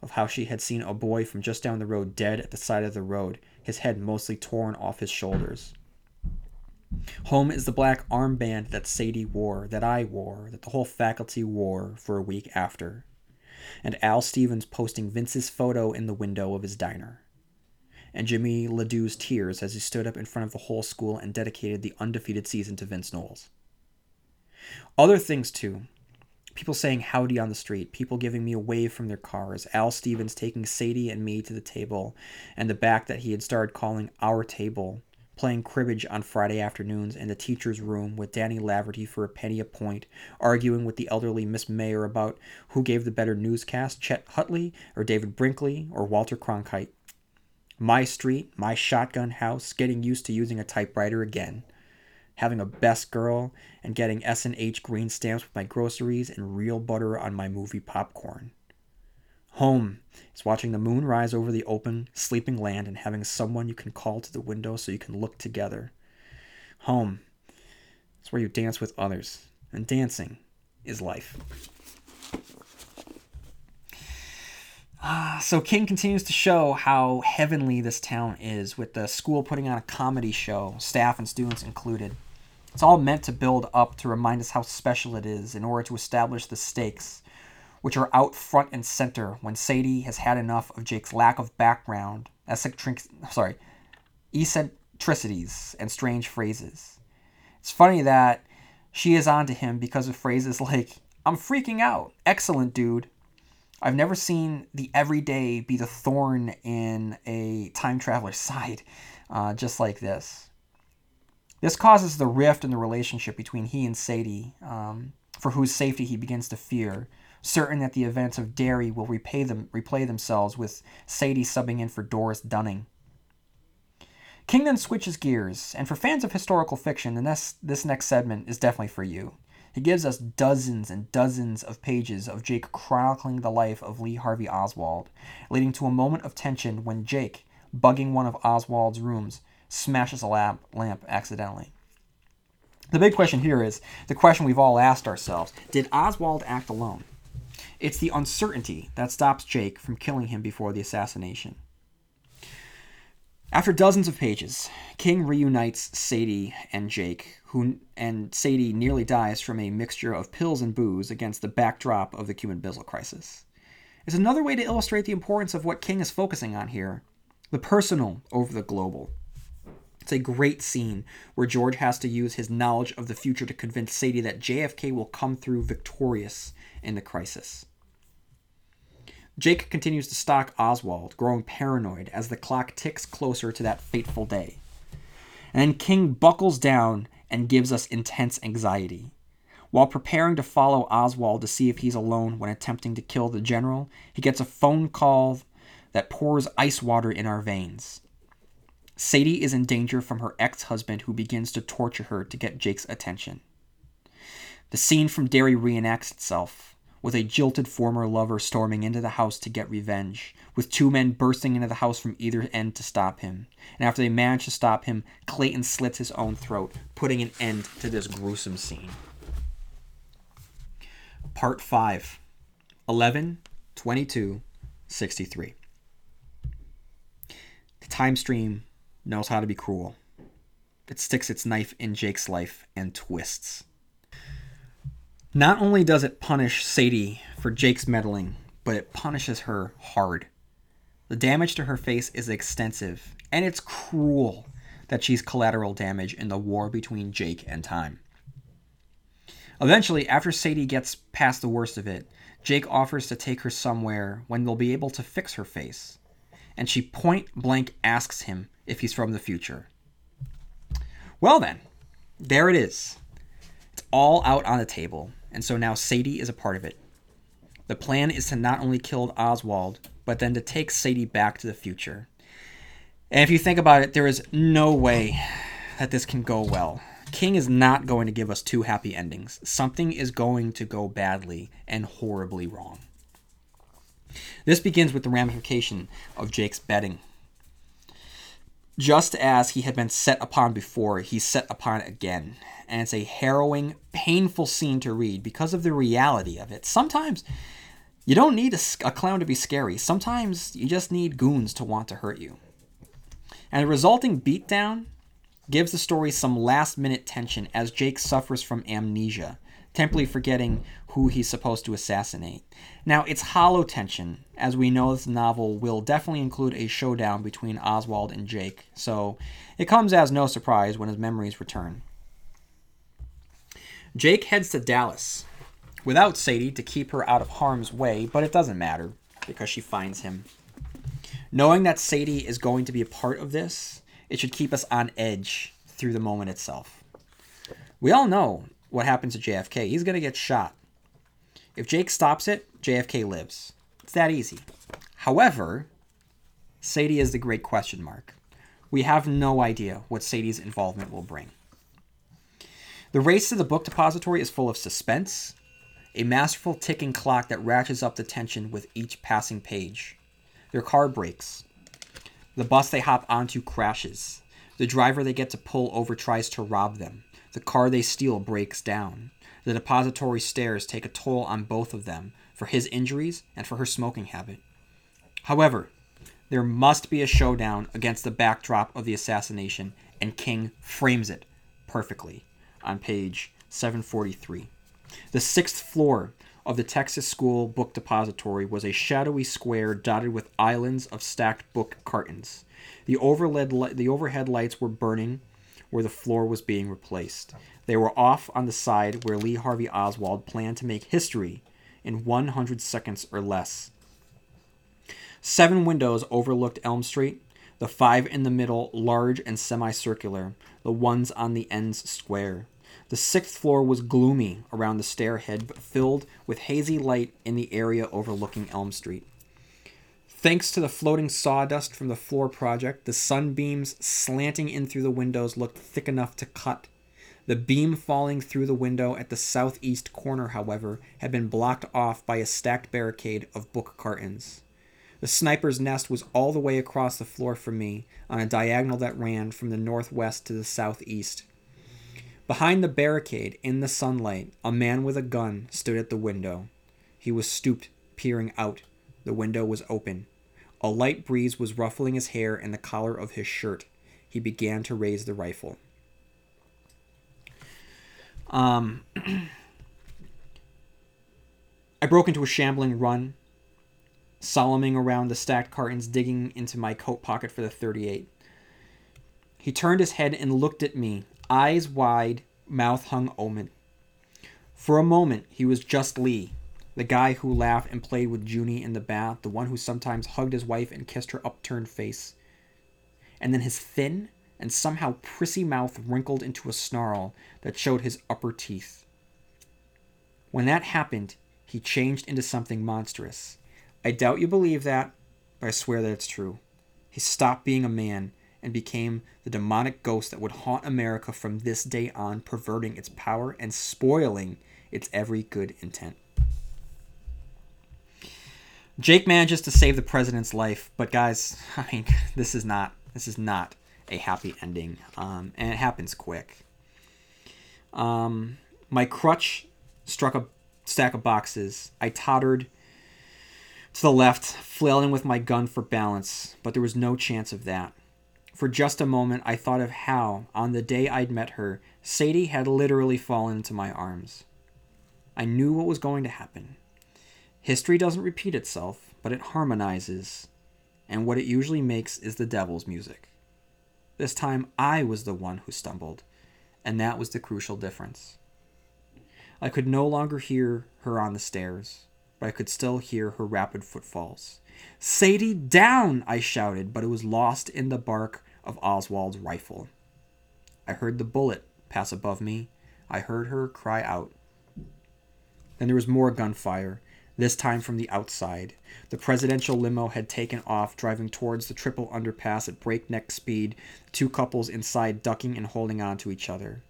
of how she had seen a boy from just down the road dead at the side of the road, his head mostly torn off his shoulders. Home is the black armband that Sadie wore, that I wore, that the whole faculty wore for a week after. And Al Stevens posting Vince's photo in the window of his diner. And Jimmy Ledoux's tears as he stood up in front of the whole school and dedicated the undefeated season to Vince Knowles. Other things, too. People saying howdy on the street, people giving me a wave from their cars, Al Stevens taking Sadie and me to the table, and the back that he had started calling our table playing cribbage on Friday afternoons in the teacher's room with Danny Laverty for a penny a point, arguing with the elderly Miss Mayer about who gave the better newscast, Chet Huntley or David Brinkley or Walter Cronkite. My street, my shotgun house, getting used to using a typewriter again. Having a best girl and getting S&H green stamps with my groceries and real butter on my movie popcorn. Home is watching the moon rise over the open, sleeping land and having someone you can call to the window so you can look together. Home is where you dance with others, and dancing is life. Ah, so King continues to show how heavenly this town is, with the school putting on a comedy show, staff and students included. It's all meant to build up to remind us how special it is in order to establish the stakes, which are out front and center when Sadie has had enough of Jake's lack of background, eccentric, sorry, eccentricities, and strange phrases. It's funny that she is onto him because of phrases like, I'm freaking out, excellent dude, I've never seen the everyday be the thorn in a time traveler's (laughs) side, uh, just like this. This causes the rift in the relationship between he and Sadie, um, for whose safety he begins to fear, certain that the events of Derry will repay them, replay themselves with Sadie subbing in for Doris Dunning. King then switches gears, and for fans of historical fiction, the next, this next segment is definitely for you. He gives us dozens and dozens of pages of Jake chronicling the life of Lee Harvey Oswald, leading to a moment of tension when Jake, bugging one of Oswald's rooms, smashes a lamp, lamp accidentally. The big question here is the question we've all asked ourselves Did Oswald act alone? It's the uncertainty that stops Jake from killing him before the assassination. After dozens of pages, King reunites Sadie and Jake, who and Sadie nearly dies from a mixture of pills and booze against the backdrop of the Cuban Missile Crisis. It's another way to illustrate the importance of what King is focusing on here the personal over the global. It's a great scene where George has to use his knowledge of the future to convince Sadie that JFK will come through victorious in the crisis. Jake continues to stalk Oswald, growing paranoid as the clock ticks closer to that fateful day. And then King buckles down and gives us intense anxiety. While preparing to follow Oswald to see if he's alone when attempting to kill the general, he gets a phone call that pours ice water in our veins. Sadie is in danger from her ex husband who begins to torture her to get Jake's attention. The scene from Derry reenacts itself with a jilted former lover storming into the house to get revenge, with two men bursting into the house from either end to stop him. And after they manage to stop him, Clayton slits his own throat, putting an end to this gruesome scene. Part 5 11 22 63. The time stream knows how to be cruel. It sticks its knife in Jake's life and twists. Not only does it punish Sadie for Jake's meddling, but it punishes her hard. The damage to her face is extensive, and it's cruel that she's collateral damage in the war between Jake and Time. Eventually, after Sadie gets past the worst of it, Jake offers to take her somewhere when they'll be able to fix her face, and she point blank asks him if he's from the future. Well, then, there it is. It's all out on the table, and so now Sadie is a part of it. The plan is to not only kill Oswald, but then to take Sadie back to the future. And if you think about it, there is no way that this can go well. King is not going to give us two happy endings. Something is going to go badly and horribly wrong. This begins with the ramification of Jake's betting. Just as he had been set upon before, he's set upon again. And it's a harrowing, painful scene to read because of the reality of it. Sometimes you don't need a, a clown to be scary, sometimes you just need goons to want to hurt you. And the resulting beatdown gives the story some last minute tension as Jake suffers from amnesia, temporarily forgetting who he's supposed to assassinate. Now, it's hollow tension, as we know this novel will definitely include a showdown between Oswald and Jake, so it comes as no surprise when his memories return. Jake heads to Dallas without Sadie to keep her out of harm's way, but it doesn't matter because she finds him. Knowing that Sadie is going to be a part of this, it should keep us on edge through the moment itself. We all know what happens to JFK. He's going to get shot. If Jake stops it, JFK lives. It's that easy. However, Sadie is the great question mark. We have no idea what Sadie's involvement will bring. The race to the book depository is full of suspense, a masterful ticking clock that ratchets up the tension with each passing page. Their car breaks. The bus they hop onto crashes. The driver they get to pull over tries to rob them. The car they steal breaks down. The depository stairs take a toll on both of them for his injuries and for her smoking habit. However, there must be a showdown against the backdrop of the assassination, and King frames it perfectly on page 743. The sixth floor of the Texas School Book Depository was a shadowy square dotted with islands of stacked book cartons. The, overhead lights were burning where the floor was being replaced. They were off on the side where Lee Harvey Oswald planned to make history in 100 seconds or less. Seven windows overlooked Elm Street, the five in the middle large and semicircular, the ones on the ends square. The sixth floor was gloomy around the stairhead, but filled with hazy light in the area overlooking Elm Street. Thanks to the floating sawdust from the floor project, the sunbeams slanting in through the windows looked thick enough to cut. The beam falling through the window at the southeast corner, however, had been blocked off by a stacked barricade of book cartons. The sniper's nest was all the way across the floor from me, on a diagonal that ran from the northwest to the southeast. Behind the barricade, in the sunlight, a man with a gun stood at the window. He was stooped, peering out. The window was open. A light breeze was ruffling his hair and the collar of his shirt. He began to raise the rifle. Um, (clears throat) I broke into a shambling run, solemning around the stacked cartons, digging into my coat pocket for the 38. He turned his head and looked at me, eyes wide, mouth hung open. For a moment, he was just Lee, the guy who laughed and played with Junie in the bath, the one who sometimes hugged his wife and kissed her upturned face. And then his thin and somehow prissy mouth wrinkled into a snarl that showed his upper teeth. When that happened, he changed into something monstrous. I doubt you believe that, but I swear that it's true. He stopped being a man and became the demonic ghost that would haunt America from this day on, perverting its power and spoiling its every good intent. Jake manages to save the president's life, but guys, (laughs) I mean, this is not this is not a happy ending, um, and it happens quick. Um, my crutch struck a stack of boxes. I tottered to the left, flailing with my gun for balance, but there was no chance of that. For just a moment, I thought of how, on the day I'd met her, Sadie had literally fallen into my arms. I knew what was going to happen. History doesn't repeat itself, but it harmonizes, and what it usually makes is the devil's music. This time I was the one who stumbled, and that was the crucial difference. I could no longer hear her on the stairs, but I could still hear her rapid footfalls. Sadie, down! I shouted, but it was lost in the bark of Oswald's rifle. I heard the bullet pass above me. I heard her cry out. Then there was more gunfire, this time from the outside. The presidential limo had taken off, driving towards the triple underpass at breakneck speed, two couples inside ducking and holding on to each other.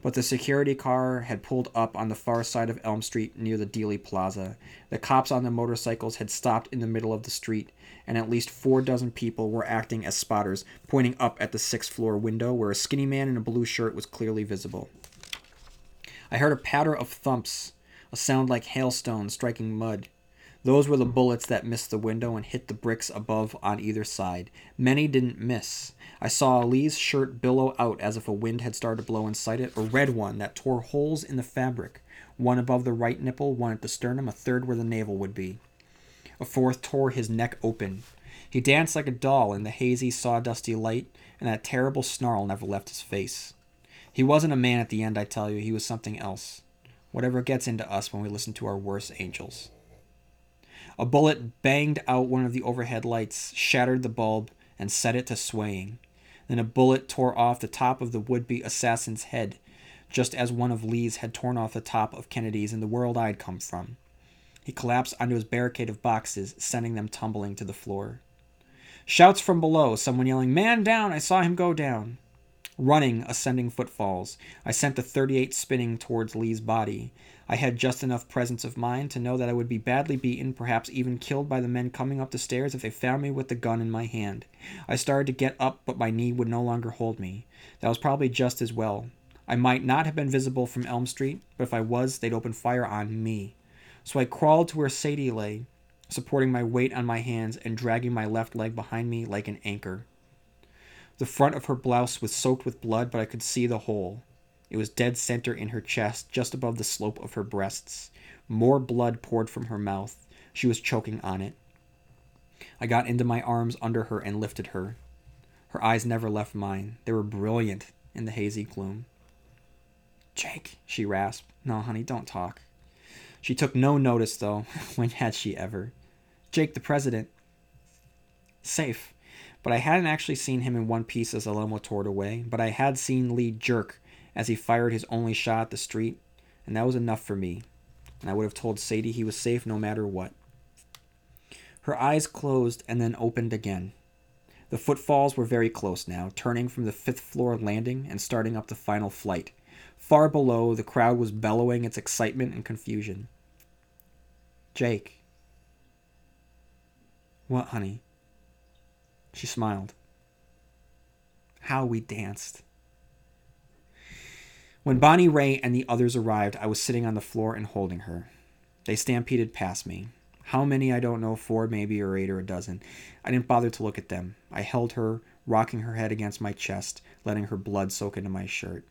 But the security car had pulled up on the far side of Elm Street near the Dealey Plaza. The cops on the motorcycles had stopped in the middle of the street, and at least four dozen people were acting as spotters, pointing up at the sixth floor window where a skinny man in a blue shirt was clearly visible. I heard a patter of thumps, a sound like hailstones striking mud. Those were the hmm. bullets that missed the window and hit the bricks above on either side. Many didn't miss. I saw Lee's shirt billow out as if a wind had started to blow inside it, a red one that tore holes in the fabric, one above the right nipple, one at the sternum, a third where the navel would be. A fourth tore his neck open. He danced like a doll in the hazy, sawdusty light, and that terrible snarl never left his face. He wasn't a man at the end, I tell you, he was something else. Whatever gets into us when we listen to our worst angels. A bullet banged out one of the overhead lights, shattered the bulb, and set it to swaying. Then a bullet tore off the top of the would be assassin's head, just as one of Lee's had torn off the top of Kennedy's in the world I'd come from. He collapsed onto his barricade of boxes, sending them tumbling to the floor. Shouts from below, someone yelling, Man down! I saw him go down. Running, ascending footfalls. I sent the 38 spinning towards Lee's body. I had just enough presence of mind to know that I would be badly beaten, perhaps even killed by the men coming up the stairs if they found me with the gun in my hand. I started to get up, but my knee would no longer hold me. That was probably just as well. I might not have been visible from Elm Street, but if I was, they'd open fire on me. So I crawled to where Sadie lay, supporting my weight on my hands and dragging my left leg behind me like an anchor. The front of her blouse was soaked with blood, but I could see the hole. It was dead center in her chest, just above the slope of her breasts. More blood poured from her mouth. She was choking on it. I got into my arms under her and lifted her. Her eyes never left mine. They were brilliant in the hazy gloom. Jake, she rasped. No, honey, don't talk. She took no notice, though. (laughs) when had she ever? Jake, the president. Safe but I hadn't actually seen him in one piece as limo tore away, but I had seen Lee jerk as he fired his only shot at the street, and that was enough for me, and I would have told Sadie he was safe no matter what. Her eyes closed and then opened again. The footfalls were very close now, turning from the fifth floor landing and starting up the final flight. Far below, the crowd was bellowing its excitement and confusion. Jake. What, honey? She smiled. How we danced. When Bonnie Ray and the others arrived, I was sitting on the floor and holding her. They stampeded past me. How many I don't know, four maybe, or eight or a dozen. I didn't bother to look at them. I held her, rocking her head against my chest, letting her blood soak into my shirt.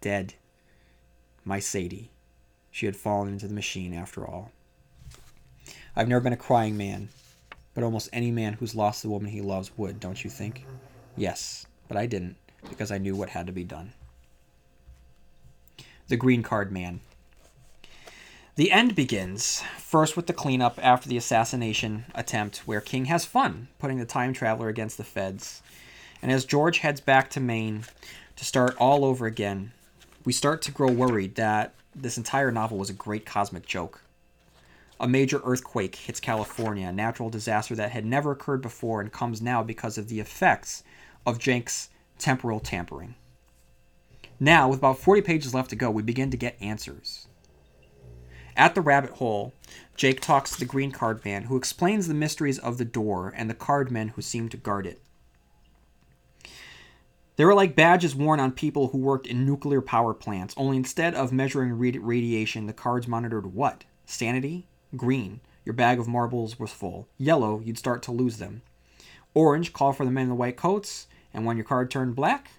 Dead. My Sadie. She had fallen into the machine after all. I've never been a crying man, but almost any man who's lost the woman he loves would, don't you think? Yes, but I didn't, because I knew what had to be done. The Green Card Man. The end begins, first with the cleanup after the assassination attempt, where King has fun putting the time traveler against the feds. And as George heads back to Maine to start all over again, we start to grow worried that this entire novel was a great cosmic joke. A major earthquake hits California, a natural disaster that had never occurred before and comes now because of the effects of Jenks' temporal tampering. Now, with about 40 pages left to go, we begin to get answers. At the rabbit hole, Jake talks to the green card man, who explains the mysteries of the door and the card men who seem to guard it. They were like badges worn on people who worked in nuclear power plants, only instead of measuring radiation, the cards monitored what? Sanity? Green, your bag of marbles was full. Yellow, you'd start to lose them. Orange, call for the men in the white coats, and when your card turned black,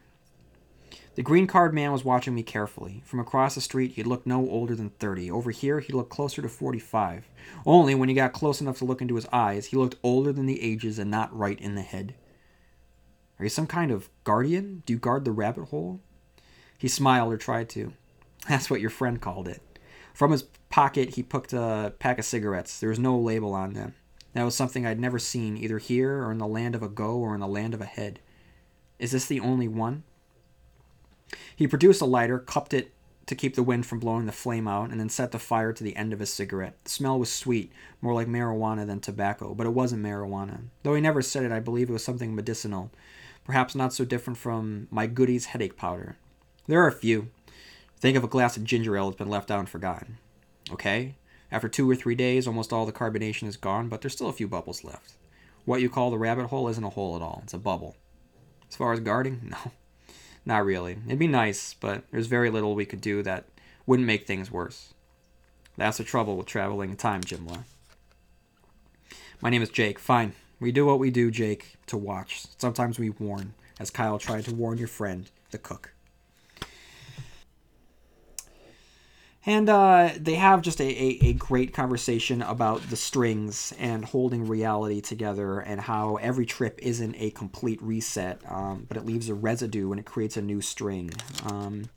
The green card man was watching me carefully. From across the street, he looked no older than 30. Over here, he looked closer to 45. Only when you got close enough to look into his eyes, he looked older than the ages and not right in the head. Are you some kind of guardian? Do you guard the rabbit hole? He smiled or tried to. (laughs) That's what your friend called it. From his pocket, he picked a pack of cigarettes. There was no label on them. That was something I'd never seen, either here or in the land of a go or in the land of a head. Is this the only one? He produced a lighter, cupped it to keep the wind from blowing the flame out, and then set the fire to the end of his cigarette. The smell was sweet, more like marijuana than tobacco, but it wasn't marijuana. Though he never said it, I believe it was something medicinal, perhaps not so different from my Goody's headache powder. There are a few. Think of a glass of ginger ale that's been left out and forgotten. Okay? After two or three days, almost all the carbonation is gone, but there's still a few bubbles left. What you call the rabbit hole isn't a hole at all, it's a bubble. As far as guarding, (laughs) no. Not really. It'd be nice, but there's very little we could do that wouldn't make things worse. That's the trouble with traveling in time, Jimla. My name is Jake. Fine. We do what we do, Jake, to watch. Sometimes we warn, as Kyle tried to warn your friend, the cook. And uh, they have just a, a, a great conversation about the strings and holding reality together and how every trip isn't a complete reset, um, but it leaves a residue and it creates a new string. Um,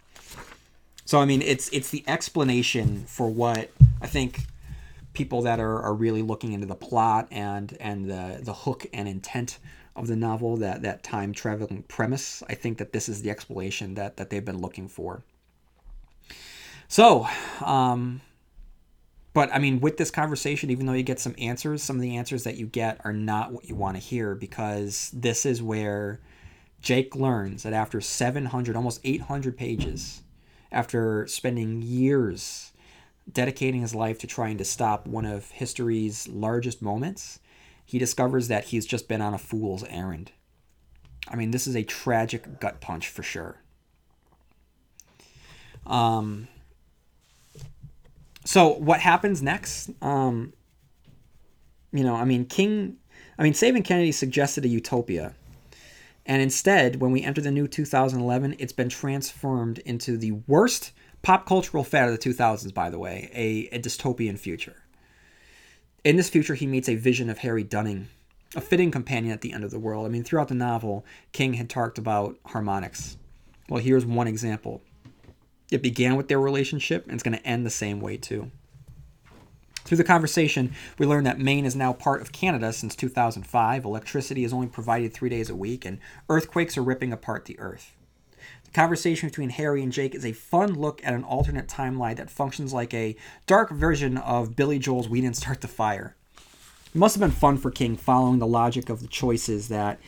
so I mean, it's it's the explanation for what I think people that are, are really looking into the plot and and the the hook and intent of the novel that that time traveling premise. I think that this is the explanation that that they've been looking for. So, um, but I mean, with this conversation, even though you get some answers, some of the answers that you get are not what you want to hear because this is where Jake learns that after 700, almost 800 pages, after spending years dedicating his life to trying to stop one of history's largest moments, he discovers that he's just been on a fool's errand. I mean, this is a tragic gut punch for sure. Um, so what happens next? Um, you know, I mean, King, I mean, Saving Kennedy suggested a utopia. And instead, when we enter the new 2011, it's been transformed into the worst pop cultural fad of the 2000s, by the way, a, a dystopian future. In this future, he meets a vision of Harry Dunning, a fitting companion at the end of the world. I mean, throughout the novel, King had talked about harmonics. Well, here's one example. It began with their relationship, and it's going to end the same way, too. Through the conversation, we learn that Maine is now part of Canada since 2005. Electricity is only provided three days a week, and earthquakes are ripping apart the earth. The conversation between Harry and Jake is a fun look at an alternate timeline that functions like a dark version of Billy Joel's We Didn't Start the Fire. It must have been fun for King following the logic of the choices that,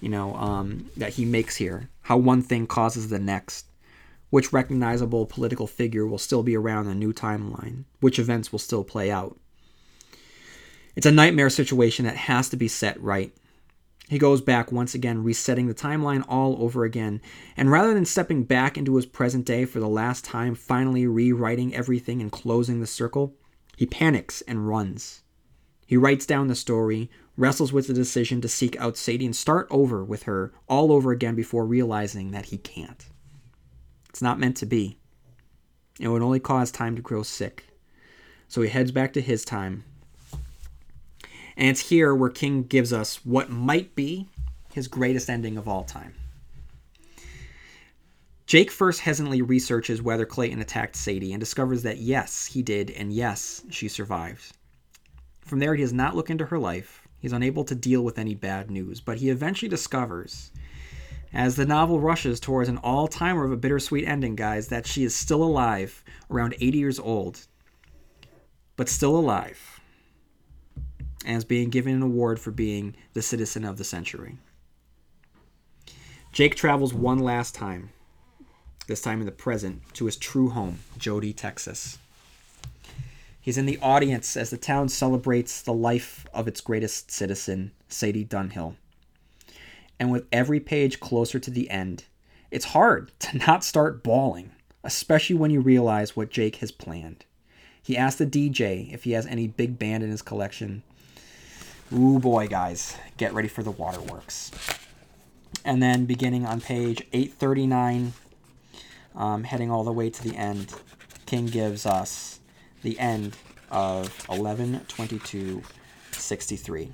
you know, um, that he makes here. How one thing causes the next which recognizable political figure will still be around in a new timeline, which events will still play out. It's a nightmare situation that has to be set right. He goes back once again, resetting the timeline all over again, and rather than stepping back into his present day for the last time, finally rewriting everything and closing the circle, he panics and runs. He writes down the story, wrestles with the decision to seek out Sadie and start over with her all over again before realizing that he can't. It's not meant to be. It would only cause time to grow sick. So he heads back to his time. And it's here where King gives us what might be his greatest ending of all time. Jake first hesitantly researches whether Clayton attacked Sadie and discovers that yes, he did, and yes, she survived. From there, he does not look into her life. He's unable to deal with any bad news, but he eventually discovers as the novel rushes towards an all timer of a bittersweet ending, guys, that she is still alive, around 80 years old, but still alive, is being given an award for being the citizen of the century. Jake travels one last time, this time in the present, to his true home, Jodie, Texas. He's in the audience as the town celebrates the life of its greatest citizen, Sadie Dunhill and with every page closer to the end, it's hard to not start bawling, especially when you realize what Jake has planned. He asks the DJ if he has any big band in his collection. Ooh boy, guys, get ready for the waterworks. And then beginning on page 839, um, heading all the way to the end, King gives us the end of 11:22:63.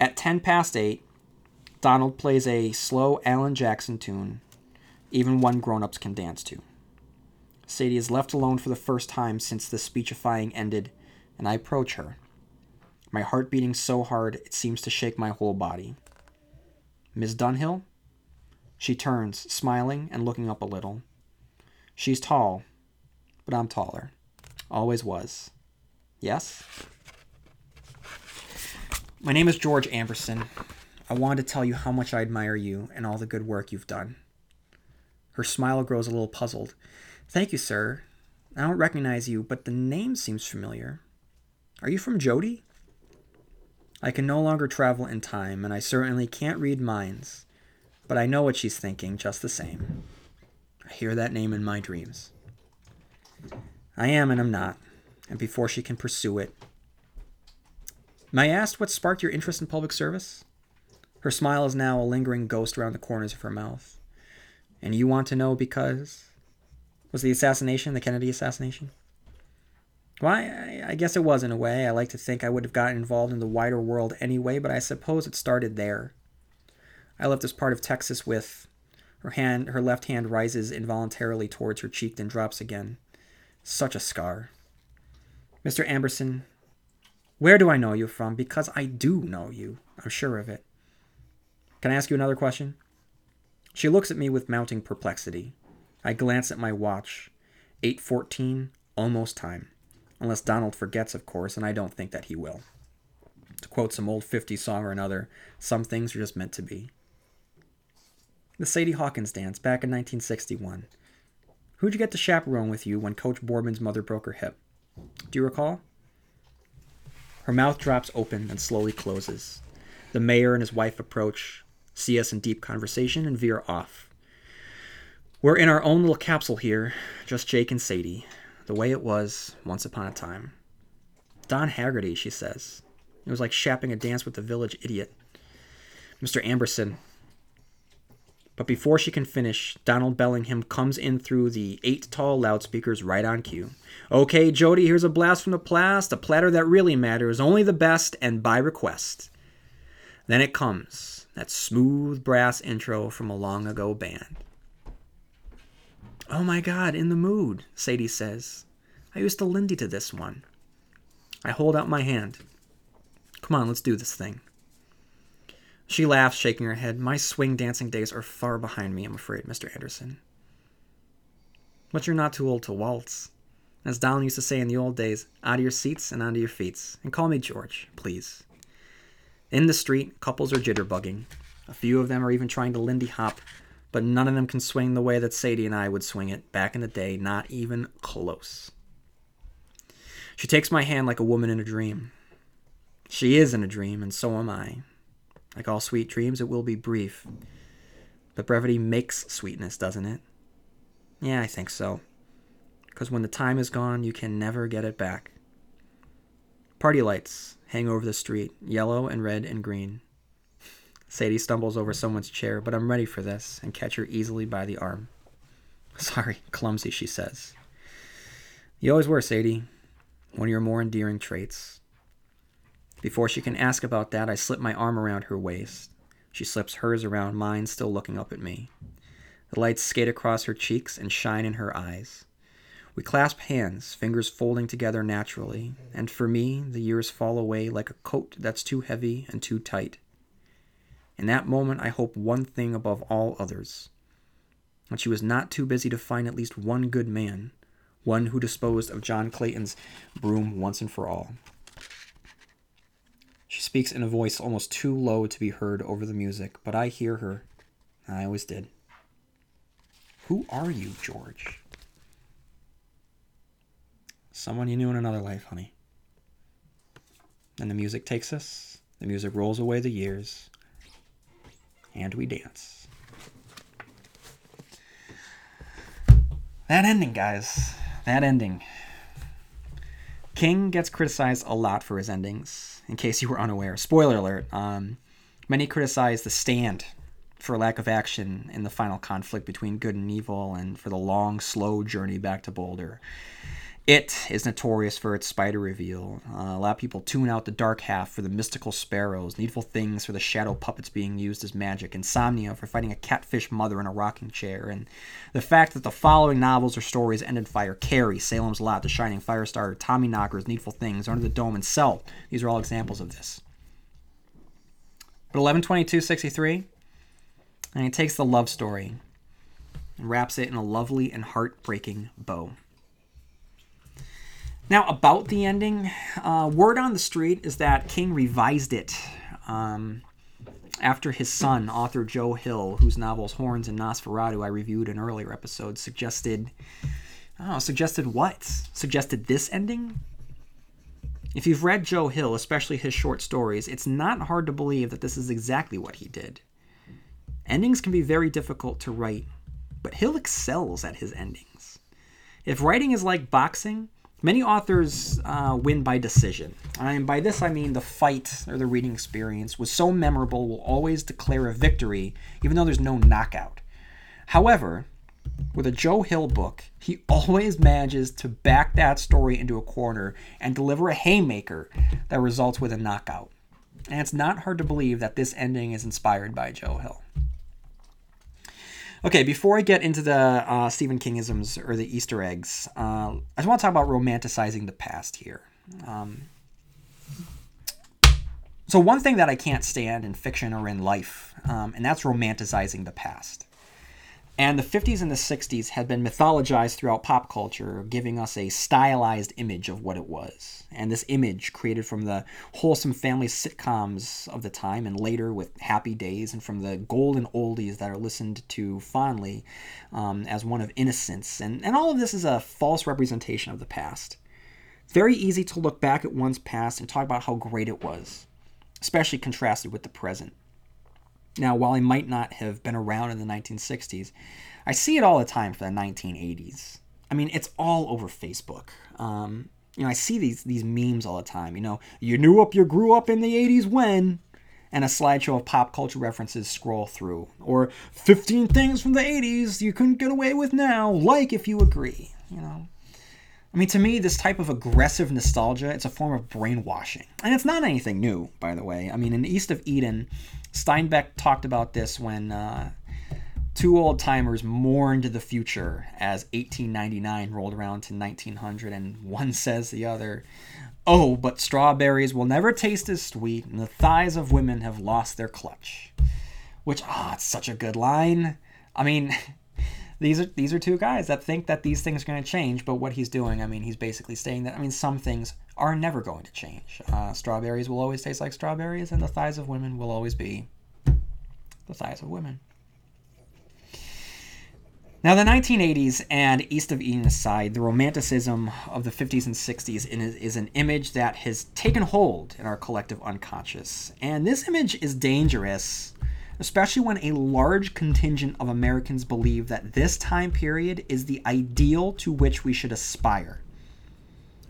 At 10 past 8, Donald plays a slow Alan Jackson tune, even one grown-ups can dance to. Sadie is left alone for the first time since the speechifying ended, and I approach her. My heart beating so hard it seems to shake my whole body. Miss Dunhill? She turns, smiling and looking up a little. She's tall, but I'm taller. Always was. Yes? My name is George Amberson. I wanted to tell you how much I admire you and all the good work you've done. Her smile grows a little puzzled. Thank you, sir. I don't recognize you, but the name seems familiar. Are you from Jodie? I can no longer travel in time, and I certainly can't read minds, but I know what she's thinking just the same. I hear that name in my dreams. I am and I'm not, and before she can pursue it. May I ask what sparked your interest in public service? Her smile is now a lingering ghost around the corners of her mouth. And you want to know because? Was the assassination the Kennedy assassination? Why, I, guess it was in a way. I like to think I would have gotten involved in the wider world anyway, but I suppose it started there. I left this part of Texas with her hand her left hand rises involuntarily towards her cheek then drops again. Such a scar. Mr. Amberson, where do I know you from? Because I do know you. I'm sure of it. Can I ask you another question? She looks at me with mounting perplexity. I glance at my watch. 8:14, almost time. Unless Donald forgets, of course, and I don't think that he will. To quote some old 50s song or another, some things are just meant to be. The Sadie Hawkins dance back in 1961. Who'd you get to chaperone with you when Coach Boardman's mother broke her hip? Do you recall? Her mouth drops open and slowly closes. The mayor and his wife approach, see us in deep conversation, and veer off. We're in our own little capsule here, just Jake and Sadie, the way it was once upon a time. Don Haggerty, she says. It was like shapping a dance with the village idiot. Mr. Amberson. But before she can finish, Donald Bellingham comes in through the eight tall loudspeakers right on cue. Okay, Jodie, here's a blast from the past, a platter that really matters, only the best, and by request. Then it comes, that smooth brass intro from a long ago band. Oh my god, in the mood, Sadie says. I used to Lindy to this one. I hold out my hand. Come on, let's do this thing. She laughs, shaking her head. My swing dancing days are far behind me, I'm afraid, Mr. Anderson. But you're not too old to waltz. As Donald used to say in the old days, out of your seats and onto your feet. And call me George, please. In the street, couples are jitterbugging. A few of them are even trying to Lindy hop, but none of them can swing the way that Sadie and I would swing it back in the day, not even close. She takes my hand like a woman in a dream. She is in a dream, and so am I. Like all sweet dreams, it will be brief. But brevity makes sweetness, doesn't it? Yeah, I think so. Because when the time is gone, you can never get it back. Party lights hang over the street, yellow and red and green. Sadie stumbles over someone's chair, but I'm ready for this and catch her easily by the arm. (laughs) Sorry, clumsy, she says. You always were, Sadie. One of your more endearing traits. Before she can ask about that, I slip my arm around her waist. She slips hers around mine, still looking up at me. The lights skate across her cheeks and shine in her eyes. We clasp hands, fingers folding together naturally, and for me, the years fall away like a coat that's too heavy and too tight. In that moment, I hope one thing above all others that she was not too busy to find at least one good man, one who disposed of John Clayton's broom once and for all. She speaks in a voice almost too low to be heard over the music, but I hear her. I always did. Who are you, George? Someone you knew in another life, honey. And the music takes us, the music rolls away the years, and we dance. That ending, guys. That ending. King gets criticized a lot for his endings, in case you were unaware. Spoiler alert. Um, many criticize The Stand for lack of action in the final conflict between good and evil and for the long, slow journey back to Boulder. It is notorious for its spider reveal. Uh, a lot of people tune out the dark half for the mystical sparrows, needful things for the shadow puppets being used as magic, insomnia for fighting a catfish mother in a rocking chair, and the fact that the following novels or stories ended fire Carrie, Salem's Lot, The Shining Firestarter, Tommyknockers, Needful Things, Under the Dome, and Cell. These are all examples of this. But 112263, and he takes the love story and wraps it in a lovely and heartbreaking bow. Now, about the ending, uh, word on the street is that King revised it um, after his son, author Joe Hill, whose novels Horns and Nosferatu I reviewed in earlier episodes, suggested. Oh, suggested what? Suggested this ending? If you've read Joe Hill, especially his short stories, it's not hard to believe that this is exactly what he did. Endings can be very difficult to write, but Hill excels at his endings. If writing is like boxing, Many authors uh, win by decision. And by this I mean the fight or the reading experience was so memorable will always declare a victory, even though there's no knockout. However, with a Joe Hill book, he (laughs) always manages to back that story into a corner and deliver a haymaker that results with a knockout. And it's not hard to believe that this ending is inspired by Joe Hill. Okay, before I get into the uh, Stephen Kingisms or the Easter eggs, uh, I just want to talk about romanticizing the past here. Um, so, one thing that I can't stand in fiction or in life, um, and that's romanticizing the past. And the 50s and the 60s had been mythologized throughout pop culture, giving us a stylized image of what it was. And this image, created from the wholesome family sitcoms of the time and later with Happy Days and from the golden oldies that are listened to fondly um, as one of innocence. And, and all of this is a false representation of the past. Very easy to look back at one's past and talk about how great it was, especially contrasted with the present. Now, while I might not have been around in the 1960s, I see it all the time for the 1980s. I mean, it's all over Facebook. Um, you know, I see these these memes all the time. You know, you knew up, you grew up in the 80s when, and a slideshow of pop culture references scroll through, or 15 things from the 80s you couldn't get away with now. Like if you agree. You know. I mean, to me, this type of aggressive nostalgia, it's a form of brainwashing. And it's not anything new, by the way. I mean, in East of Eden, Steinbeck talked about this when uh, two old timers mourned the future as 1899 rolled around to 1900, and one says the other, Oh, but strawberries will never taste as sweet, and the thighs of women have lost their clutch. Which, ah, oh, it's such a good line. I mean, (laughs) these are these are two guys that think that these things are going to change, but what he's doing, I mean, he's basically saying that I mean, some things are never going to change. Uh, strawberries will always taste like strawberries, and the thighs of women will always be the thighs of women. Now, the 1980s and East of Eden aside, the romanticism of the 50s and 60s is an image that has taken hold in our collective unconscious. And this image is dangerous especially when a large contingent of Americans believe that this time period is the ideal to which we should aspire.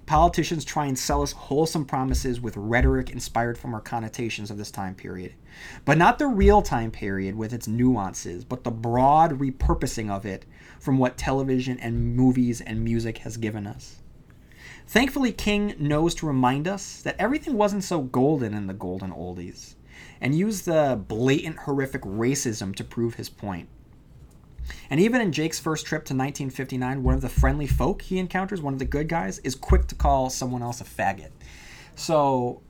Politicians try and sell us wholesome promises with rhetoric inspired from our connotations of this time period. But not the real time period with its nuances, but the broad repurposing of it from what television and movies and music has given us. Thankfully, King knows to remind us that everything wasn't so golden in the golden oldies and used the blatant, horrific racism to prove his point. And even in Jake's first trip to 1959, one of the friendly folk he encounters, one of the good guys, is quick to call someone else a faggot. So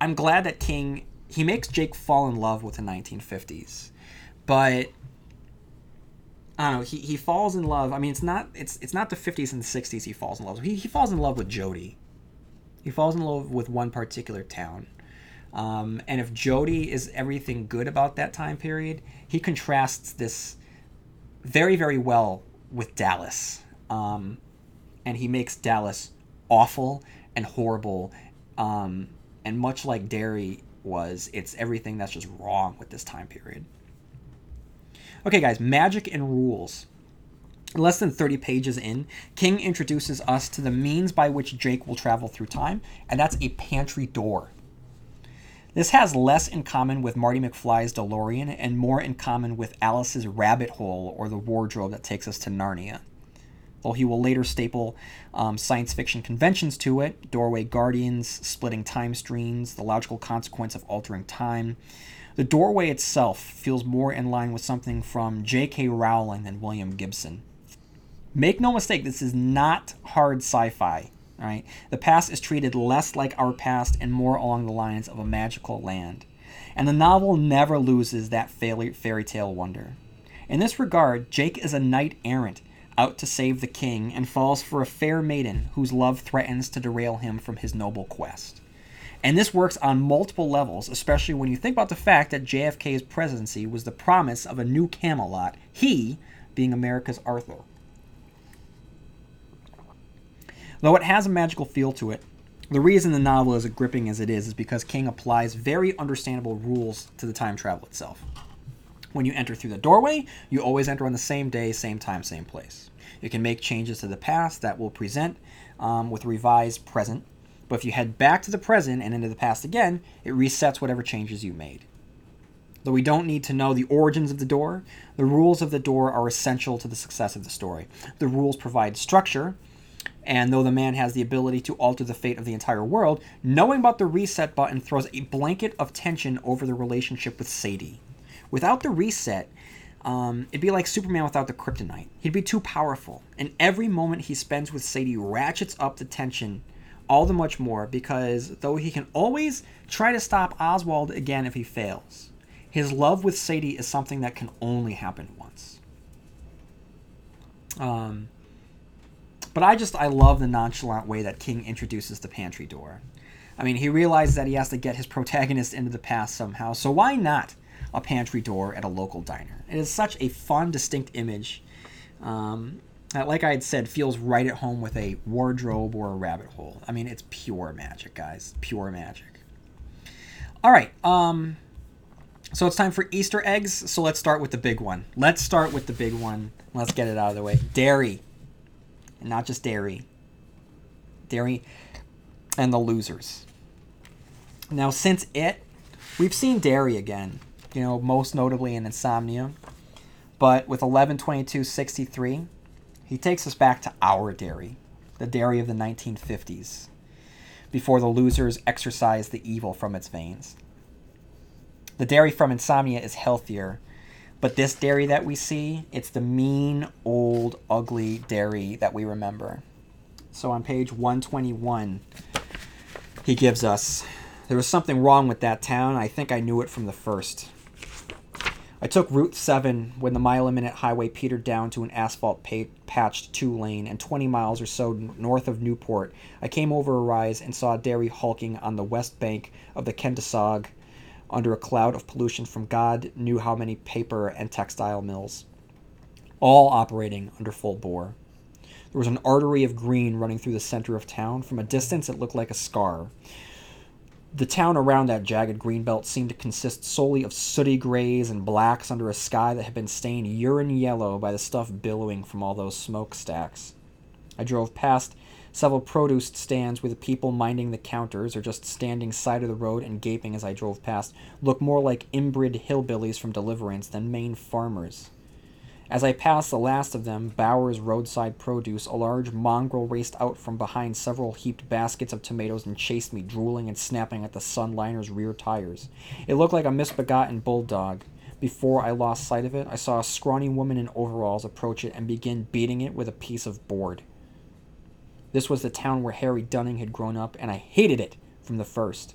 I'm glad that King he makes Jake fall in love with the 1950s, but I don't know. He, he falls in love. I mean, it's not it's it's not the 50s and the 60s. He falls in love. He he falls in love with Jodie. He falls in love with one particular town, um, and if Jodie is everything good about that time period, he contrasts this very, very well with Dallas. Um, and he makes Dallas awful and horrible. Um, and much like Derry was, it's everything that's just wrong with this time period. Okay, guys, magic and rules. Less than 30 pages in, King introduces us to the means by which Jake will travel through time, and that's a pantry door. This has less in common with Marty McFly's DeLorean and more in common with Alice's rabbit hole or the wardrobe that takes us to Narnia. Though he will later staple um, science fiction conventions to it doorway guardians, splitting time streams, the logical consequence of altering time. The doorway itself feels more in line with something from J.K. Rowling than William Gibson. Make no mistake, this is not hard sci fi. Right? The past is treated less like our past and more along the lines of a magical land. And the novel never loses that fairy, tale wonder. In this regard, Jake is a knight errant out to save the king and falls for a fair maiden whose love threatens to derail him from his noble quest. And this works on multiple levels, especially when you think about the fact that JFK's presidency was the promise of a new Camelot, he being America's Arthur. Though it has a magical feel to it, the reason the novel is as gripping as it is is because King applies very understandable rules to the time travel itself. When you enter through the doorway, you always enter on the same day, same time, same place. You can make changes to the past that will present um, with revised present, but if you head back to the present and into the past again, it resets whatever changes you made. Though we don't need to know the origins of the door, the rules of the door are essential to the success of the story. The rules provide structure, and though the man has the ability to alter the fate of the entire world, knowing about the reset button throws a blanket of tension over the relationship with Sadie. Without the reset, um, it'd be like Superman without the kryptonite. He'd be too powerful, and every moment he spends with Sadie ratchets up the tension all the much more because though he can always try to stop Oswald again if he fails, his love with Sadie is something that can only happen once. Um, but I just I love the nonchalant way that King introduces the pantry door. I mean, he realizes that he has to get his (laughs) protagonist into the past somehow, so why not a pantry door at a local diner? It is such a fun, distinct image. Um, that, like I had said, feels right at home with a wardrobe or a rabbit hole. I mean, it's pure magic, guys. Pure magic. All right. Um, so it's time for Easter eggs. So let's start with the big one. Let's start with the big one. Let's get it out of the way. Derry and not just Derry. Derry and the losers. Now, since it, we've seen Derry again, you know, most notably in Insomnia, but with 112263, he takes us back to our Derry, the Derry of the 1950s, before the losers exorcised the evil from its veins. The Derry from Insomnia is healthier but this Derry that we see, it's the mean, old, ugly Derry that we remember. So on page 121, he gives us there was something wrong with that town. I think I knew it from the first. I took Route 7 when the mile a minute highway petered down to an asphalt pa- patched two lane, and 20 miles or so north of Newport, I came over a rise and saw a Derry hulking on the west bank of the Kenduskeag under a cloud of pollution from God knew how many paper and textile mills, all operating under full bore. There was an artery of green running through the center of town. From a distance, it looked like a scar. The town around that jagged green belt seemed to consist solely of sooty grays and blacks under a sky that had been stained urine yellow by the stuff billowing from all those smokestacks. I drove past Several produce stands with people minding the counters or just standing side of the road and gaping as I drove past looked more like inbred hillbillies from Deliverance than Maine farmers. As I passed the last of them, Bower's roadside produce, a large mongrel raced out from behind several heaped baskets of tomatoes and chased me, drooling and snapping at the Sunliner's rear tires. It looked like a misbegotten bulldog. Before I lost sight of it, I saw a scrawny woman in overalls approach it and begin beating it with a piece of board. This was the town where Harry Dunning had grown up, and I hated it from the first.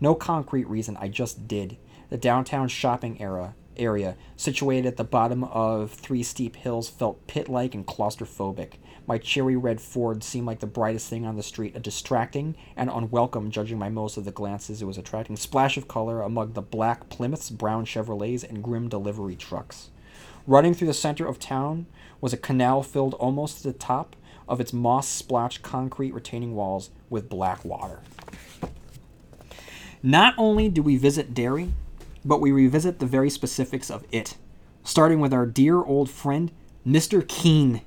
No concrete reason, I just did. The downtown shopping era area, situated at the bottom of three steep hills, felt pit-like and claustrophobic. My cherry red Ford seemed like the brightest thing on the street, a distracting and unwelcome, judging by most of the glances it was attracting, splash of color among the black Plymouths, brown Chevrolets, and grim delivery trucks. Running through the center of town was a canal filled almost to the top of its moss splotched concrete retaining walls with black water. Not only do we visit Derry, but we revisit the very specifics of it, starting with our dear old friend, Mr. Keene,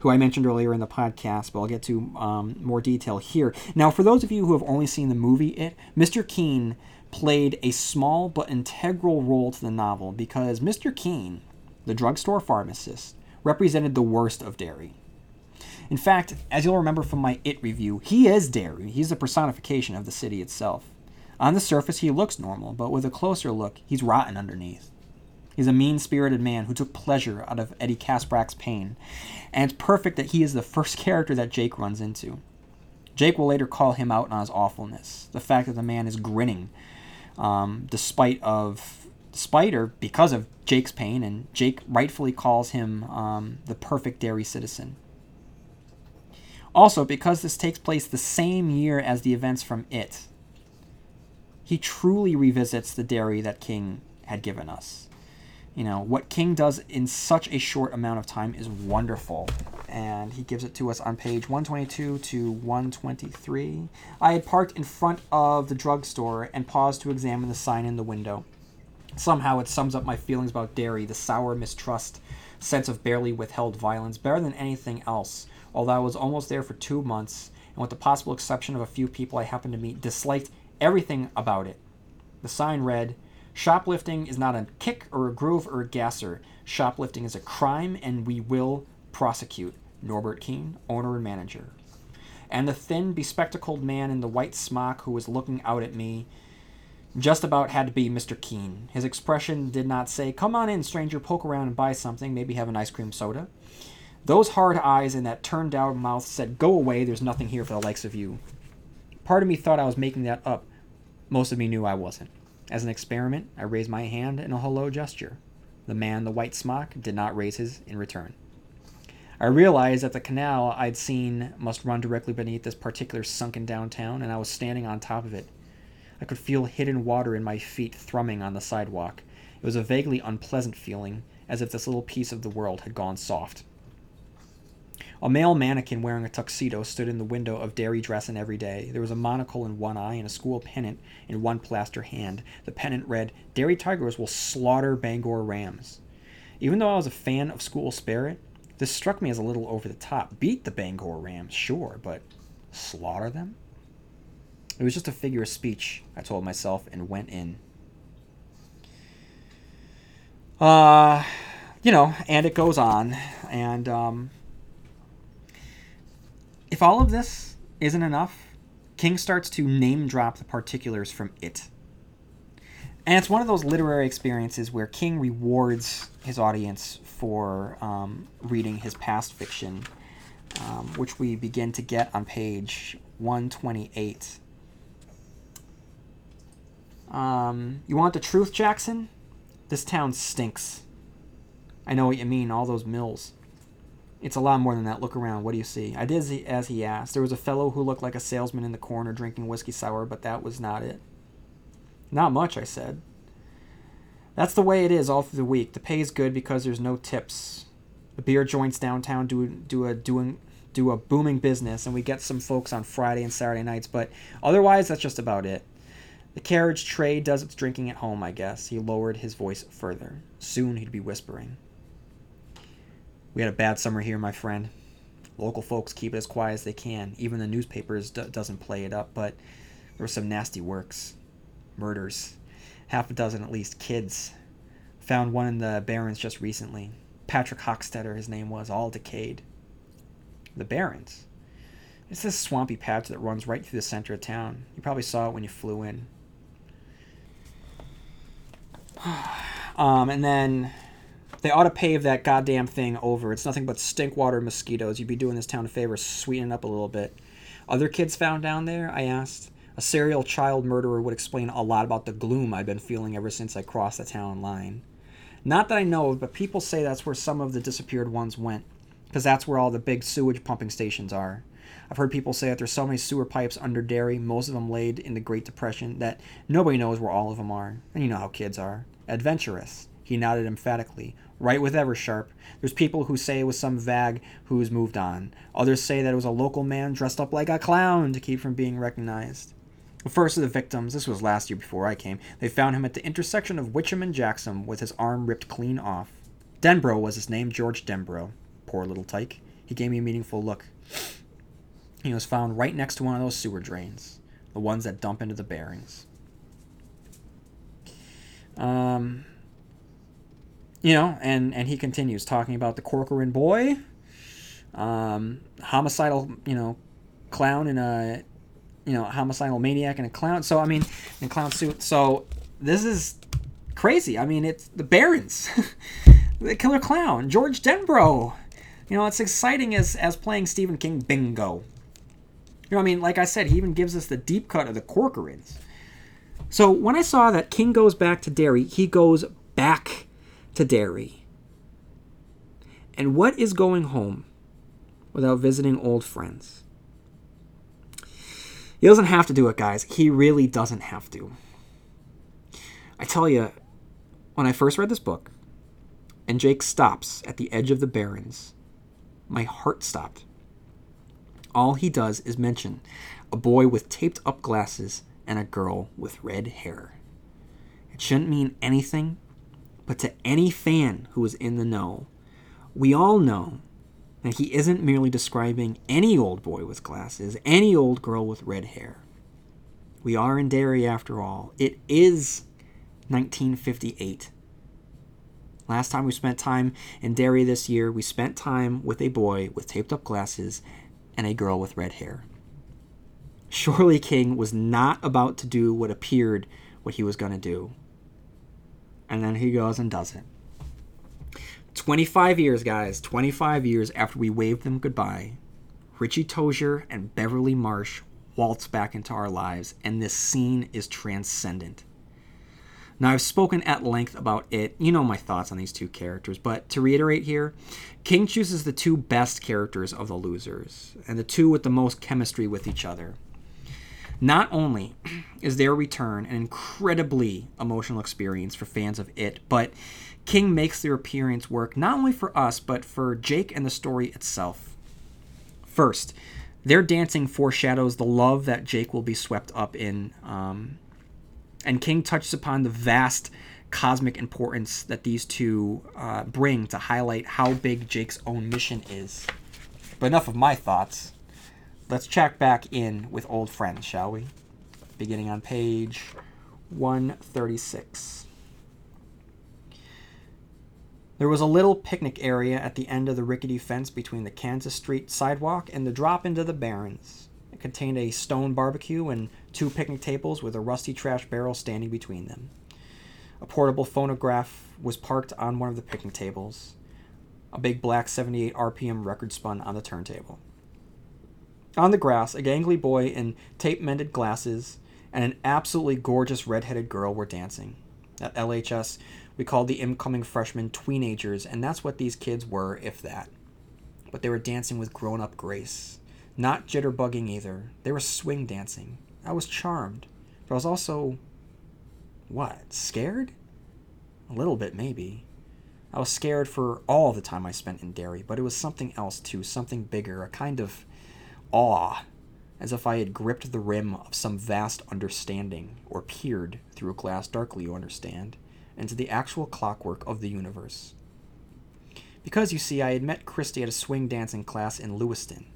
who I mentioned earlier in the podcast, but I'll get to um, more detail here. Now, for those of you who have only seen the movie It, Mr. Keene played a small but integral role to the novel because Mr. Keene, the drugstore pharmacist, represented the worst of Derry. In fact, as you'll remember from my It review, he is Derry. He's the personification of the city itself. On the surface, he looks normal, but with a closer look, he's rotten underneath. He's a mean spirited man who took pleasure out of Eddie Kaspbrak's pain, and it's perfect that he is the (laughs) first character that Jake runs into. Jake will later call him out on his awfulness, the fact that the man is grinning, um, despite of despite or because of Jake's pain, and Jake rightfully calls him um, the perfect Derry citizen. Also, because this takes place the same year as the events from It, he truly revisits the Derry that King had given us. You know, what King does in such a short amount of time is wonderful. And he gives it to us on page 122 to 123. I had parked in front of the drugstore and paused to examine the sign in the window. Somehow it sums up my feelings about Derry, the sour mistrust, sense of barely withheld violence, better than anything else. Although I was almost there for two months, and with the possible exception of a few people I happened to meet, disliked everything about it. The sign read, Shoplifting is not a kick or a groove or a gasser. Shoplifting is a crime and we will prosecute. Norbert Keene, owner and manager. And the thin, bespectacled man in the white smock who was looking out at me just about had to be Mr. Keene. His expression did not say, Come on in, stranger, poke around and buy something, maybe have an ice cream soda. Those hard eyes and that turned down mouth said, Go away, there's nothing here for the likes of you. Part of me thought I was making that up. Most of me knew I wasn't. As an experiment, I raised my hand in a hello gesture. The man in the white smock did not raise his in return. I realized that the canal I'd seen must run directly beneath this particular sunken downtown, and I was standing on top of it. I could feel hidden water in my feet thrumming on the sidewalk. It was a vaguely unpleasant feeling, as if this little piece of the world had gone soft. A male mannequin wearing a tuxedo stood in the window of Derry Dressin every day. There was a monocle in one eye and a school pennant in one plaster hand. The pennant read, Derry Tigers will slaughter Bangor Rams. Even though I was a fan of school spirit, this struck me as a little over the top. Beat the Bangor Rams, sure, but slaughter them? It was just a figure of speech, I told myself, and went in. Uh, you know, and it goes on, and um, if all of this isn't enough, King starts to name drop the particulars from it. And it's one of those literary experiences where King rewards his audience for um, reading his past fiction, um, which we begin to get on page 128. Um, you want the truth, Jackson? This town stinks. I know what you mean, all those mills. It's a lot more than that. Look around. What do you see? I did as he, as he asked. There was a fellow who looked like a salesman in the corner drinking whiskey sour, but that was not it. Not much, I said. That's the way it is all through the week. The pay is good because there's no tips. The beer joints downtown do do a doing do a booming business, and we get some folks on Friday and Saturday nights. But otherwise, that's just about it. The carriage trade does its drinking at home, I guess. He lowered his voice further. Soon he'd be whispering. We had a bad summer here, my friend. Local folks keep it as quiet as they can. Even the newspapers d- doesn't play it up, but there were some nasty works. Murders. Half a dozen at least. Kids. Found one in the Barrens just recently. Patrick Hochstetter, his name was, all decayed. The Barrens? It's this swampy patch that runs right through the center of town. You probably saw it when you flew in. (sighs) um, and then they ought to pave that goddamn thing over. It's nothing but stink water mosquitoes. You'd be doing this town a favor, sweeten up a little bit. Other kids found down there? I asked. A serial child murderer would explain a lot about the gloom I've been feeling ever since I crossed the town line. Not that I know, of, but people say that's where some of the disappeared ones went, because that's where all the big sewage pumping stations are. I've heard people say that there's so many sewer pipes under Derry, most of them laid in the Great Depression, that nobody knows where all of them are. And you know how kids are. Adventurous. He nodded emphatically. Right with Eversharp. There's people who say it was some vag who's moved on. Others say that it was a local man dressed up like a clown to keep from being recognized. The first of the victims, this was last year before I came, they found him at the intersection of Witcham and Jackson with his arm ripped clean off. Denbrough was his name, George Denbrough. Poor little tyke. He gave me a meaningful look. He was found right next to one of those sewer drains, the ones that dump into the Barrens. Um, you know, and and he continues talking about the Corcoran boy, um, homicidal, you know, clown in a, you know, homicidal maniac in a clown. So I mean, in clown suit. So this is crazy. I mean, it's the Barrens, (laughs) the Killer Clown, George Denbrough. You know, it's exciting as as playing Stephen King bingo. You know, I mean, like I said, he even gives us the deep cut of the Corcorans. So when I saw that King goes back to Derry, he goes back to Derry. And what is going home without visiting old friends? He doesn't have to do it, guys. He really doesn't have to. I tell you, when I first read this book, and Jake stops at the edge of the Barrens, my heart stopped. All he does is mention a boy with taped up glasses and a girl with red hair. It shouldn't mean anything, but to any fan who is in the know, we all know that he isn't merely describing any old boy with glasses, any old girl with red hair. We are in Derry after all. It is 1958. Last time we spent time in Derry this year, we spent time with a boy with taped up glasses and a girl with red hair. Surely King was not about to do what appeared what he was going to do. And then he goes and does it. 25 years, guys, 25 years after we waved them goodbye, Richie Tozier and Beverly Marsh waltz back into our lives, and this scene is transcendent. Now, I've spoken at length about it. You know my thoughts on these two characters, but to reiterate here, King chooses the two best characters of the losers, and the two with the most chemistry with each other. Not only is their return an incredibly emotional experience for fans of it, but King makes their appearance work not only for us, but for Jake and the story itself. First, their dancing foreshadows the love that Jake will be swept up in. Um, and King touches upon the vast cosmic importance that these two uh, bring to highlight how big Jake's own mission is. But enough of my thoughts. Let's check back in with old friends, shall we? Beginning on page 136. There was a little picnic area at the end of the rickety fence between the Kansas Street sidewalk and the drop into the Barrens. It contained a stone barbecue and two picnic tables with a rusty trash barrel standing between them. A portable phonograph was parked on one of the picnic tables. A big black 78 RPM record spun on the turntable. On the grass, a gangly boy in tape mended glasses and an absolutely gorgeous red-headed girl were dancing. At LHS, we called the incoming freshmen tweenagers, and that's what these kids were, if that. But they were dancing with grown up grace. Not jitterbugging either. They were swing dancing. I was charmed. But I was also. what? Scared? A little bit, maybe. I was scared for all the time I spent in Derry, but it was something else too, something bigger, a kind of awe, as if I had gripped the rim of some vast understanding, or peered through a glass darkly, you understand, into the actual clockwork of the universe. Because, you see, I had met Christy at a swing dancing class in Lewiston.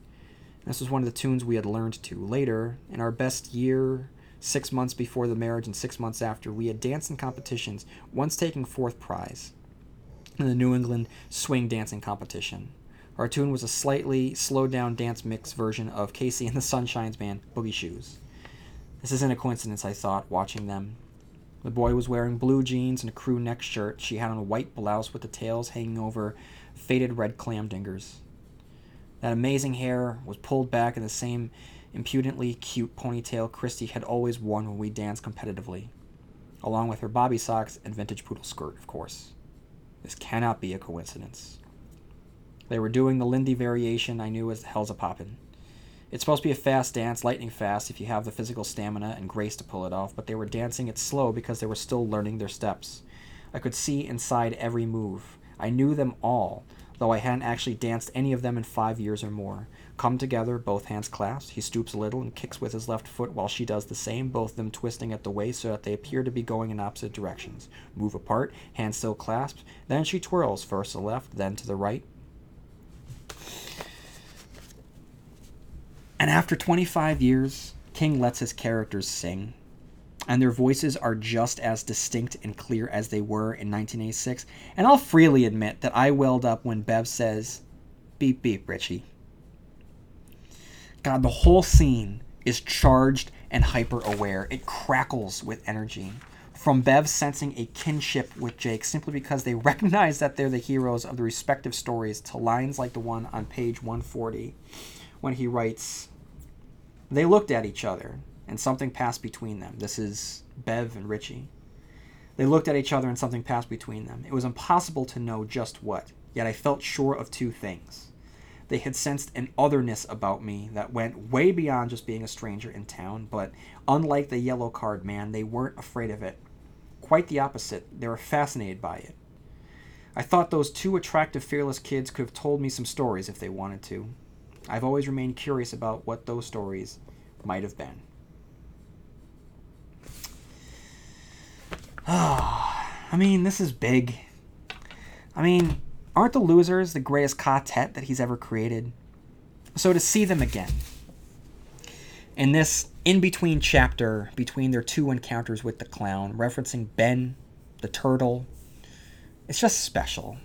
This was one of the tunes we had learned to. Later, in our best year, six months before the marriage and six months after, we had danced in competitions, once taking fourth prize in the New England swing dancing competition. Our tune was a slightly slowed down dance mix version of KC and the Sunshine's band, Boogie Shoes. This isn't a coincidence, I thought, watching them. The boy was wearing blue jeans and a crew neck shirt. She had on a white blouse with the tails hanging over faded red clam dingers. That amazing hair was pulled back in the same impudently cute ponytail Christy had always worn when we danced competitively, along with her bobby socks and vintage poodle skirt, of course. This cannot be a coincidence. They were doing the Lindy variation I knew as the Hellzapoppin'. It's supposed to be a fast dance, lightning fast, if you have the physical stamina and grace to pull it off, but they were dancing it slow because they were still learning their steps. I could see inside every move. I knew them all, though I hadn't actually danced any of them in five years or more. Come together, both hands clasped. He stoops a little and kicks with his left foot while she does the same, both of them twisting at the waist so that they appear to be going in opposite directions. Move apart, hands still clasped. Then she twirls, first to the left, then to the right. And after 25 years, King lets his characters sing. And their voices are just as distinct and clear as they were in 1986. And I'll freely admit that I welled up when Bev says, Beep, beep, Richie. God, the whole scene is charged and hyper aware. It crackles with energy. From Bev sensing a kinship with Jake simply because they (laughs) recognize that they're the heroes of the respective stories to lines like the one on page 140 when he writes, They looked at each other and something passed between them. This is Bev and Richie. They looked at each other and something passed between them. It was impossible to know just what, yet I felt sure of two things. They had sensed an otherness about me that went way beyond just being a stranger in town, but unlike the yellow card man, they weren't afraid of it. Quite the opposite, they were fascinated by it. I thought those two attractive, fearless kids could have told me some stories if they wanted to. I've always remained curious about what those stories might have been. (sighs) I mean, this is big. I mean, aren't the losers the greatest quartet that he's ever created? So to see them again in this in between chapter between their two encounters with the clown, referencing Ben, the turtle, it's just special.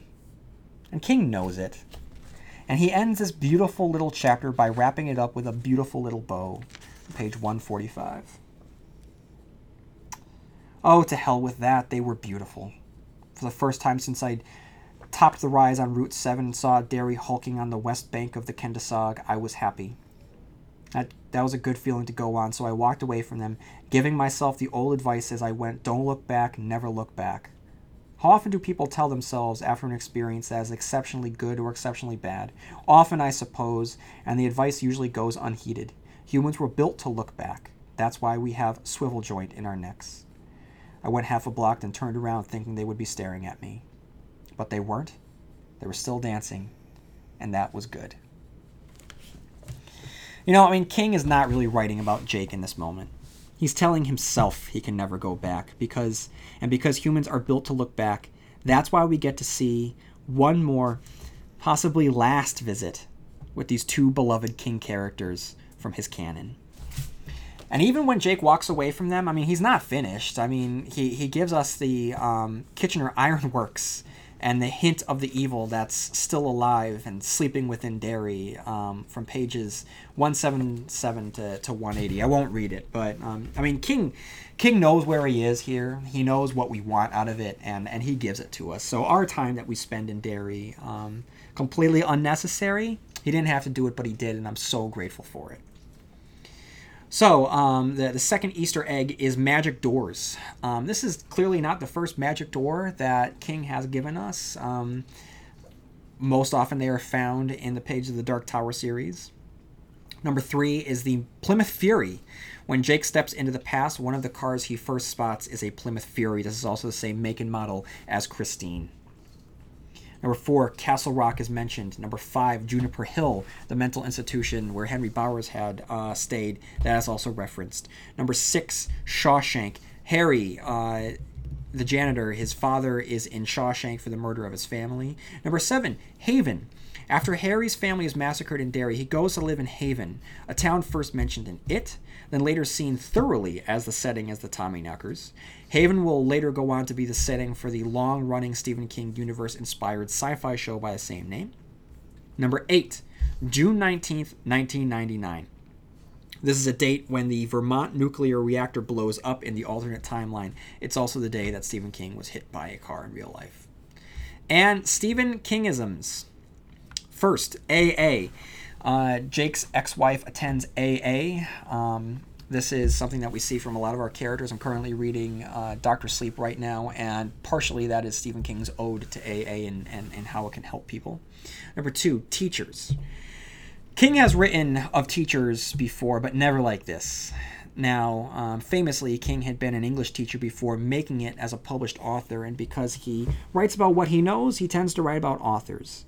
And King knows it. And he ends this beautiful little chapter by wrapping it up with a beautiful little bow, page 145. Oh, to hell with that, they were beautiful. For the first time since I'd topped the rise on Route 7 and saw Derry hulking on the west bank of the Kenduskeag, I was happy. That, that was a good feeling to go on, so I walked away from them, giving myself the old advice as I went don't look back, never look back. How often do people tell themselves after an experience that is exceptionally good or exceptionally bad? Often, I suppose, and the advice usually goes unheeded. Humans were built to look back. That's why we have swivel joint in our necks. I went half a block and turned around thinking they would be staring at me. But they weren't. They were still dancing, and that was good. You know, I mean, King is not really writing about Jake in this moment. He's telling himself he can never go back because, and because humans are built to look back, that's why we get to see one more, possibly last visit with these two beloved King characters from his canon. And even when Jake walks away from them, I mean, he's not finished. I mean, he, he gives us the um, Kitchener Ironworks and the hint of the evil that's still alive and sleeping within Derry um, from pages 177 to, to 180. I won't read it, but um, I mean, King King knows where he is here. He knows what we want out of it, and, and he gives it to us. So our time that we spend in Derry, um, completely unnecessary. He didn't have to do it, but he did, and I'm so grateful for it. So, um, the, the second Easter egg is magic doors. Um, this is clearly not the first magic door that King has given us. Um, most often, they are found in the page of the Dark Tower series. Number three is the Plymouth Fury. When Jake steps into the past, one of the cars he first spots is a Plymouth Fury. This is also the same make and model as Christine. Number four, Castle Rock is mentioned. Number five, Juniper Hill, the mental institution where Henry Bowers had uh, stayed. That is also referenced. Number six, Shawshank. Harry, uh, the janitor, his father is in Shawshank for the murder of his family. Number seven, Haven. After Harry's family is massacred in Derry, he goes to live in Haven, a town first mentioned in It, then later seen thoroughly as the setting as the Tommyknockers. Haven will later go on to be the setting for the long running Stephen King universe inspired sci fi show by the same name. Number 8, June 19th, 1999. This is a date when the Vermont nuclear reactor blows up in the alternate timeline. It's also the day that Stephen King was hit by a car in real life. And Stephen Kingisms. First, AA. Uh, Jake's ex wife attends AA. Um, this is something that we see from a lot of our characters. I'm currently reading uh, Doctor Sleep right now, and partially that is Stephen King's ode to AA and, and, and how it can help people. Number two, teachers. King has written of teachers before, but never like this. Now, um, famously, King had been an English teacher before making it as a published author, and because he writes about what he knows, he tends to write about authors.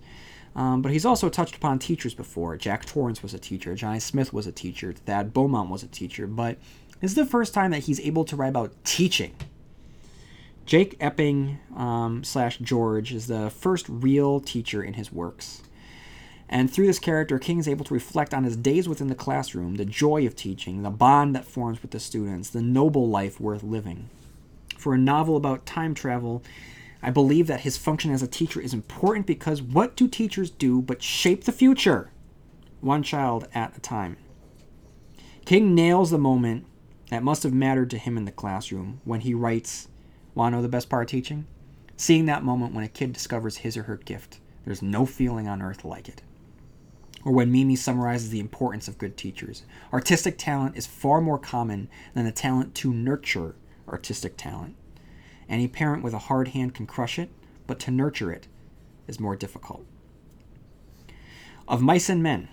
Um, but he's also touched upon teachers before. Jack Torrance was a teacher, Johnny Smith was a teacher, Thad Beaumont was a teacher, but this is the first time that he's able to write about teaching. Jake Epping um, slash George is the first real teacher in his works. And through this character, King is able to reflect on his days within the classroom, the joy of teaching, the bond that forms with the students, the noble life worth living. For a novel about time travel, I believe that his function as a teacher is important because what do teachers do but shape the future? One child at a time. King nails the moment that must have mattered to him in the classroom when he writes, Want to know the best part of teaching? Seeing that moment when a kid discovers his or her gift. There's no feeling on earth like it. Or when Mimi summarizes the importance of good teachers. Artistic talent is far more common than the talent to nurture artistic talent. Any parent with a hard hand can crush it, but to nurture it is more difficult. Of Mice and Men.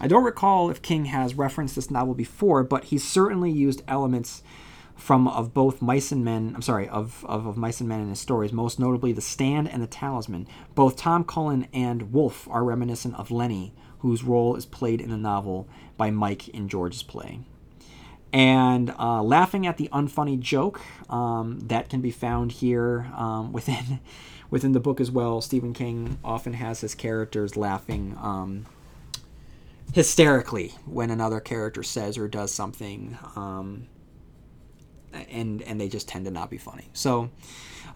I don't recall if King has referenced this novel before, but he's certainly used elements from of both Mice and Men. I'm sorry, of, of, of Mice and Men in his stories, most notably The Stand and The Talisman. Both Tom Cullen and Wolf are reminiscent of Lennie, whose role is played in the novel by Mike in George's play. And uh, laughing at the unfunny joke um, that can be found here um, within (laughs) within the book as well. Stephen King often has his characters laughing um, hysterically when another character says or does something, um, and and they just tend to not be funny. So,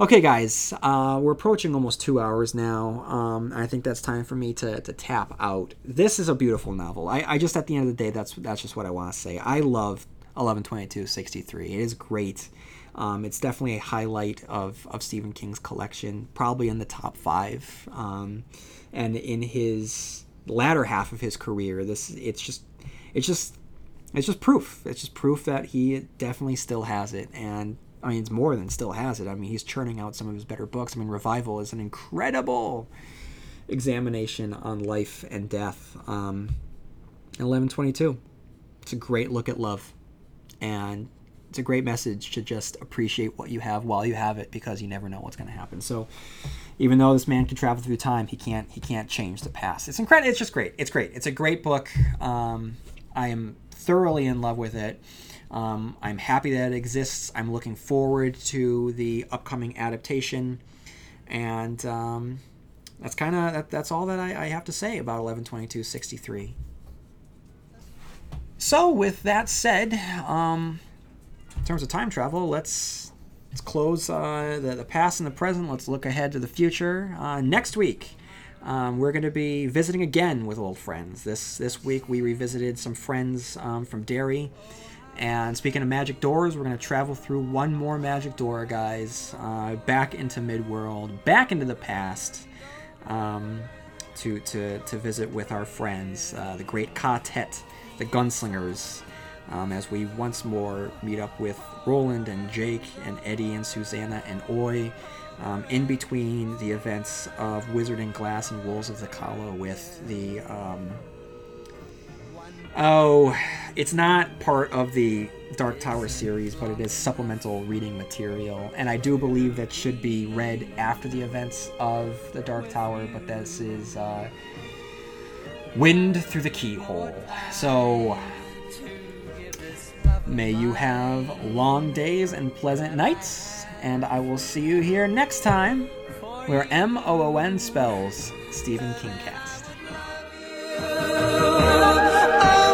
okay, guys, uh, we're approaching almost two hours now. Um, I think that's time for me to, to tap out. This is a beautiful novel. I, I just at the end of the day, that's that's just what I want to say. I love 112263. It is great. Um, it's definitely a highlight of, of Stephen King's collection, probably in the top five. Um, and in his latter half of his career, this it's just it's just it's just proof. It's just proof that he definitely still has it. And I mean, it's more than still has it. I mean, he's churning out some of his better books. I mean, Revival is an incredible examination on life and death. Um, 1122. It's a great look at love. And it's a great message to just appreciate what you have while you have it because you never know what's going to happen. So, even though this man can travel through time, he can't he can't change the past. It's incredible. It's just great. It's great. It's a great book. Um, I am thoroughly in love with it. Um, I'm happy that it exists. I'm looking forward to the upcoming adaptation, and um, that's kind of that, that's all that I, I have to say about 112263. So, with that said, um, in terms of time travel, let's let's close uh, the, the past and the present. Let's look ahead to the future. Uh, next week, um, we're going to be visiting again with old friends. This this week, we revisited some friends um, from Derry. And speaking of magic doors, we're going to travel through one more magic door, guys, uh, back into Midworld, back into the past, um, to, to, to visit with our friends, uh, the Great Quartet, the Gunslingers, um, as we once more meet up with Roland and Jake and Eddie and Susanna and Oi, um, in between the events of Wizard and Glass and Wolves of the Calla with the. Um, oh, it's not part of the Dark Tower series, but it is supplemental reading material, and I do believe that should be read after the events of the Dark Tower. But this is uh, Wind through the keyhole. So, may you have long days and pleasant nights, and I will see you here next time where M O O N spells Stephen Kingcast. Oh, oh, oh.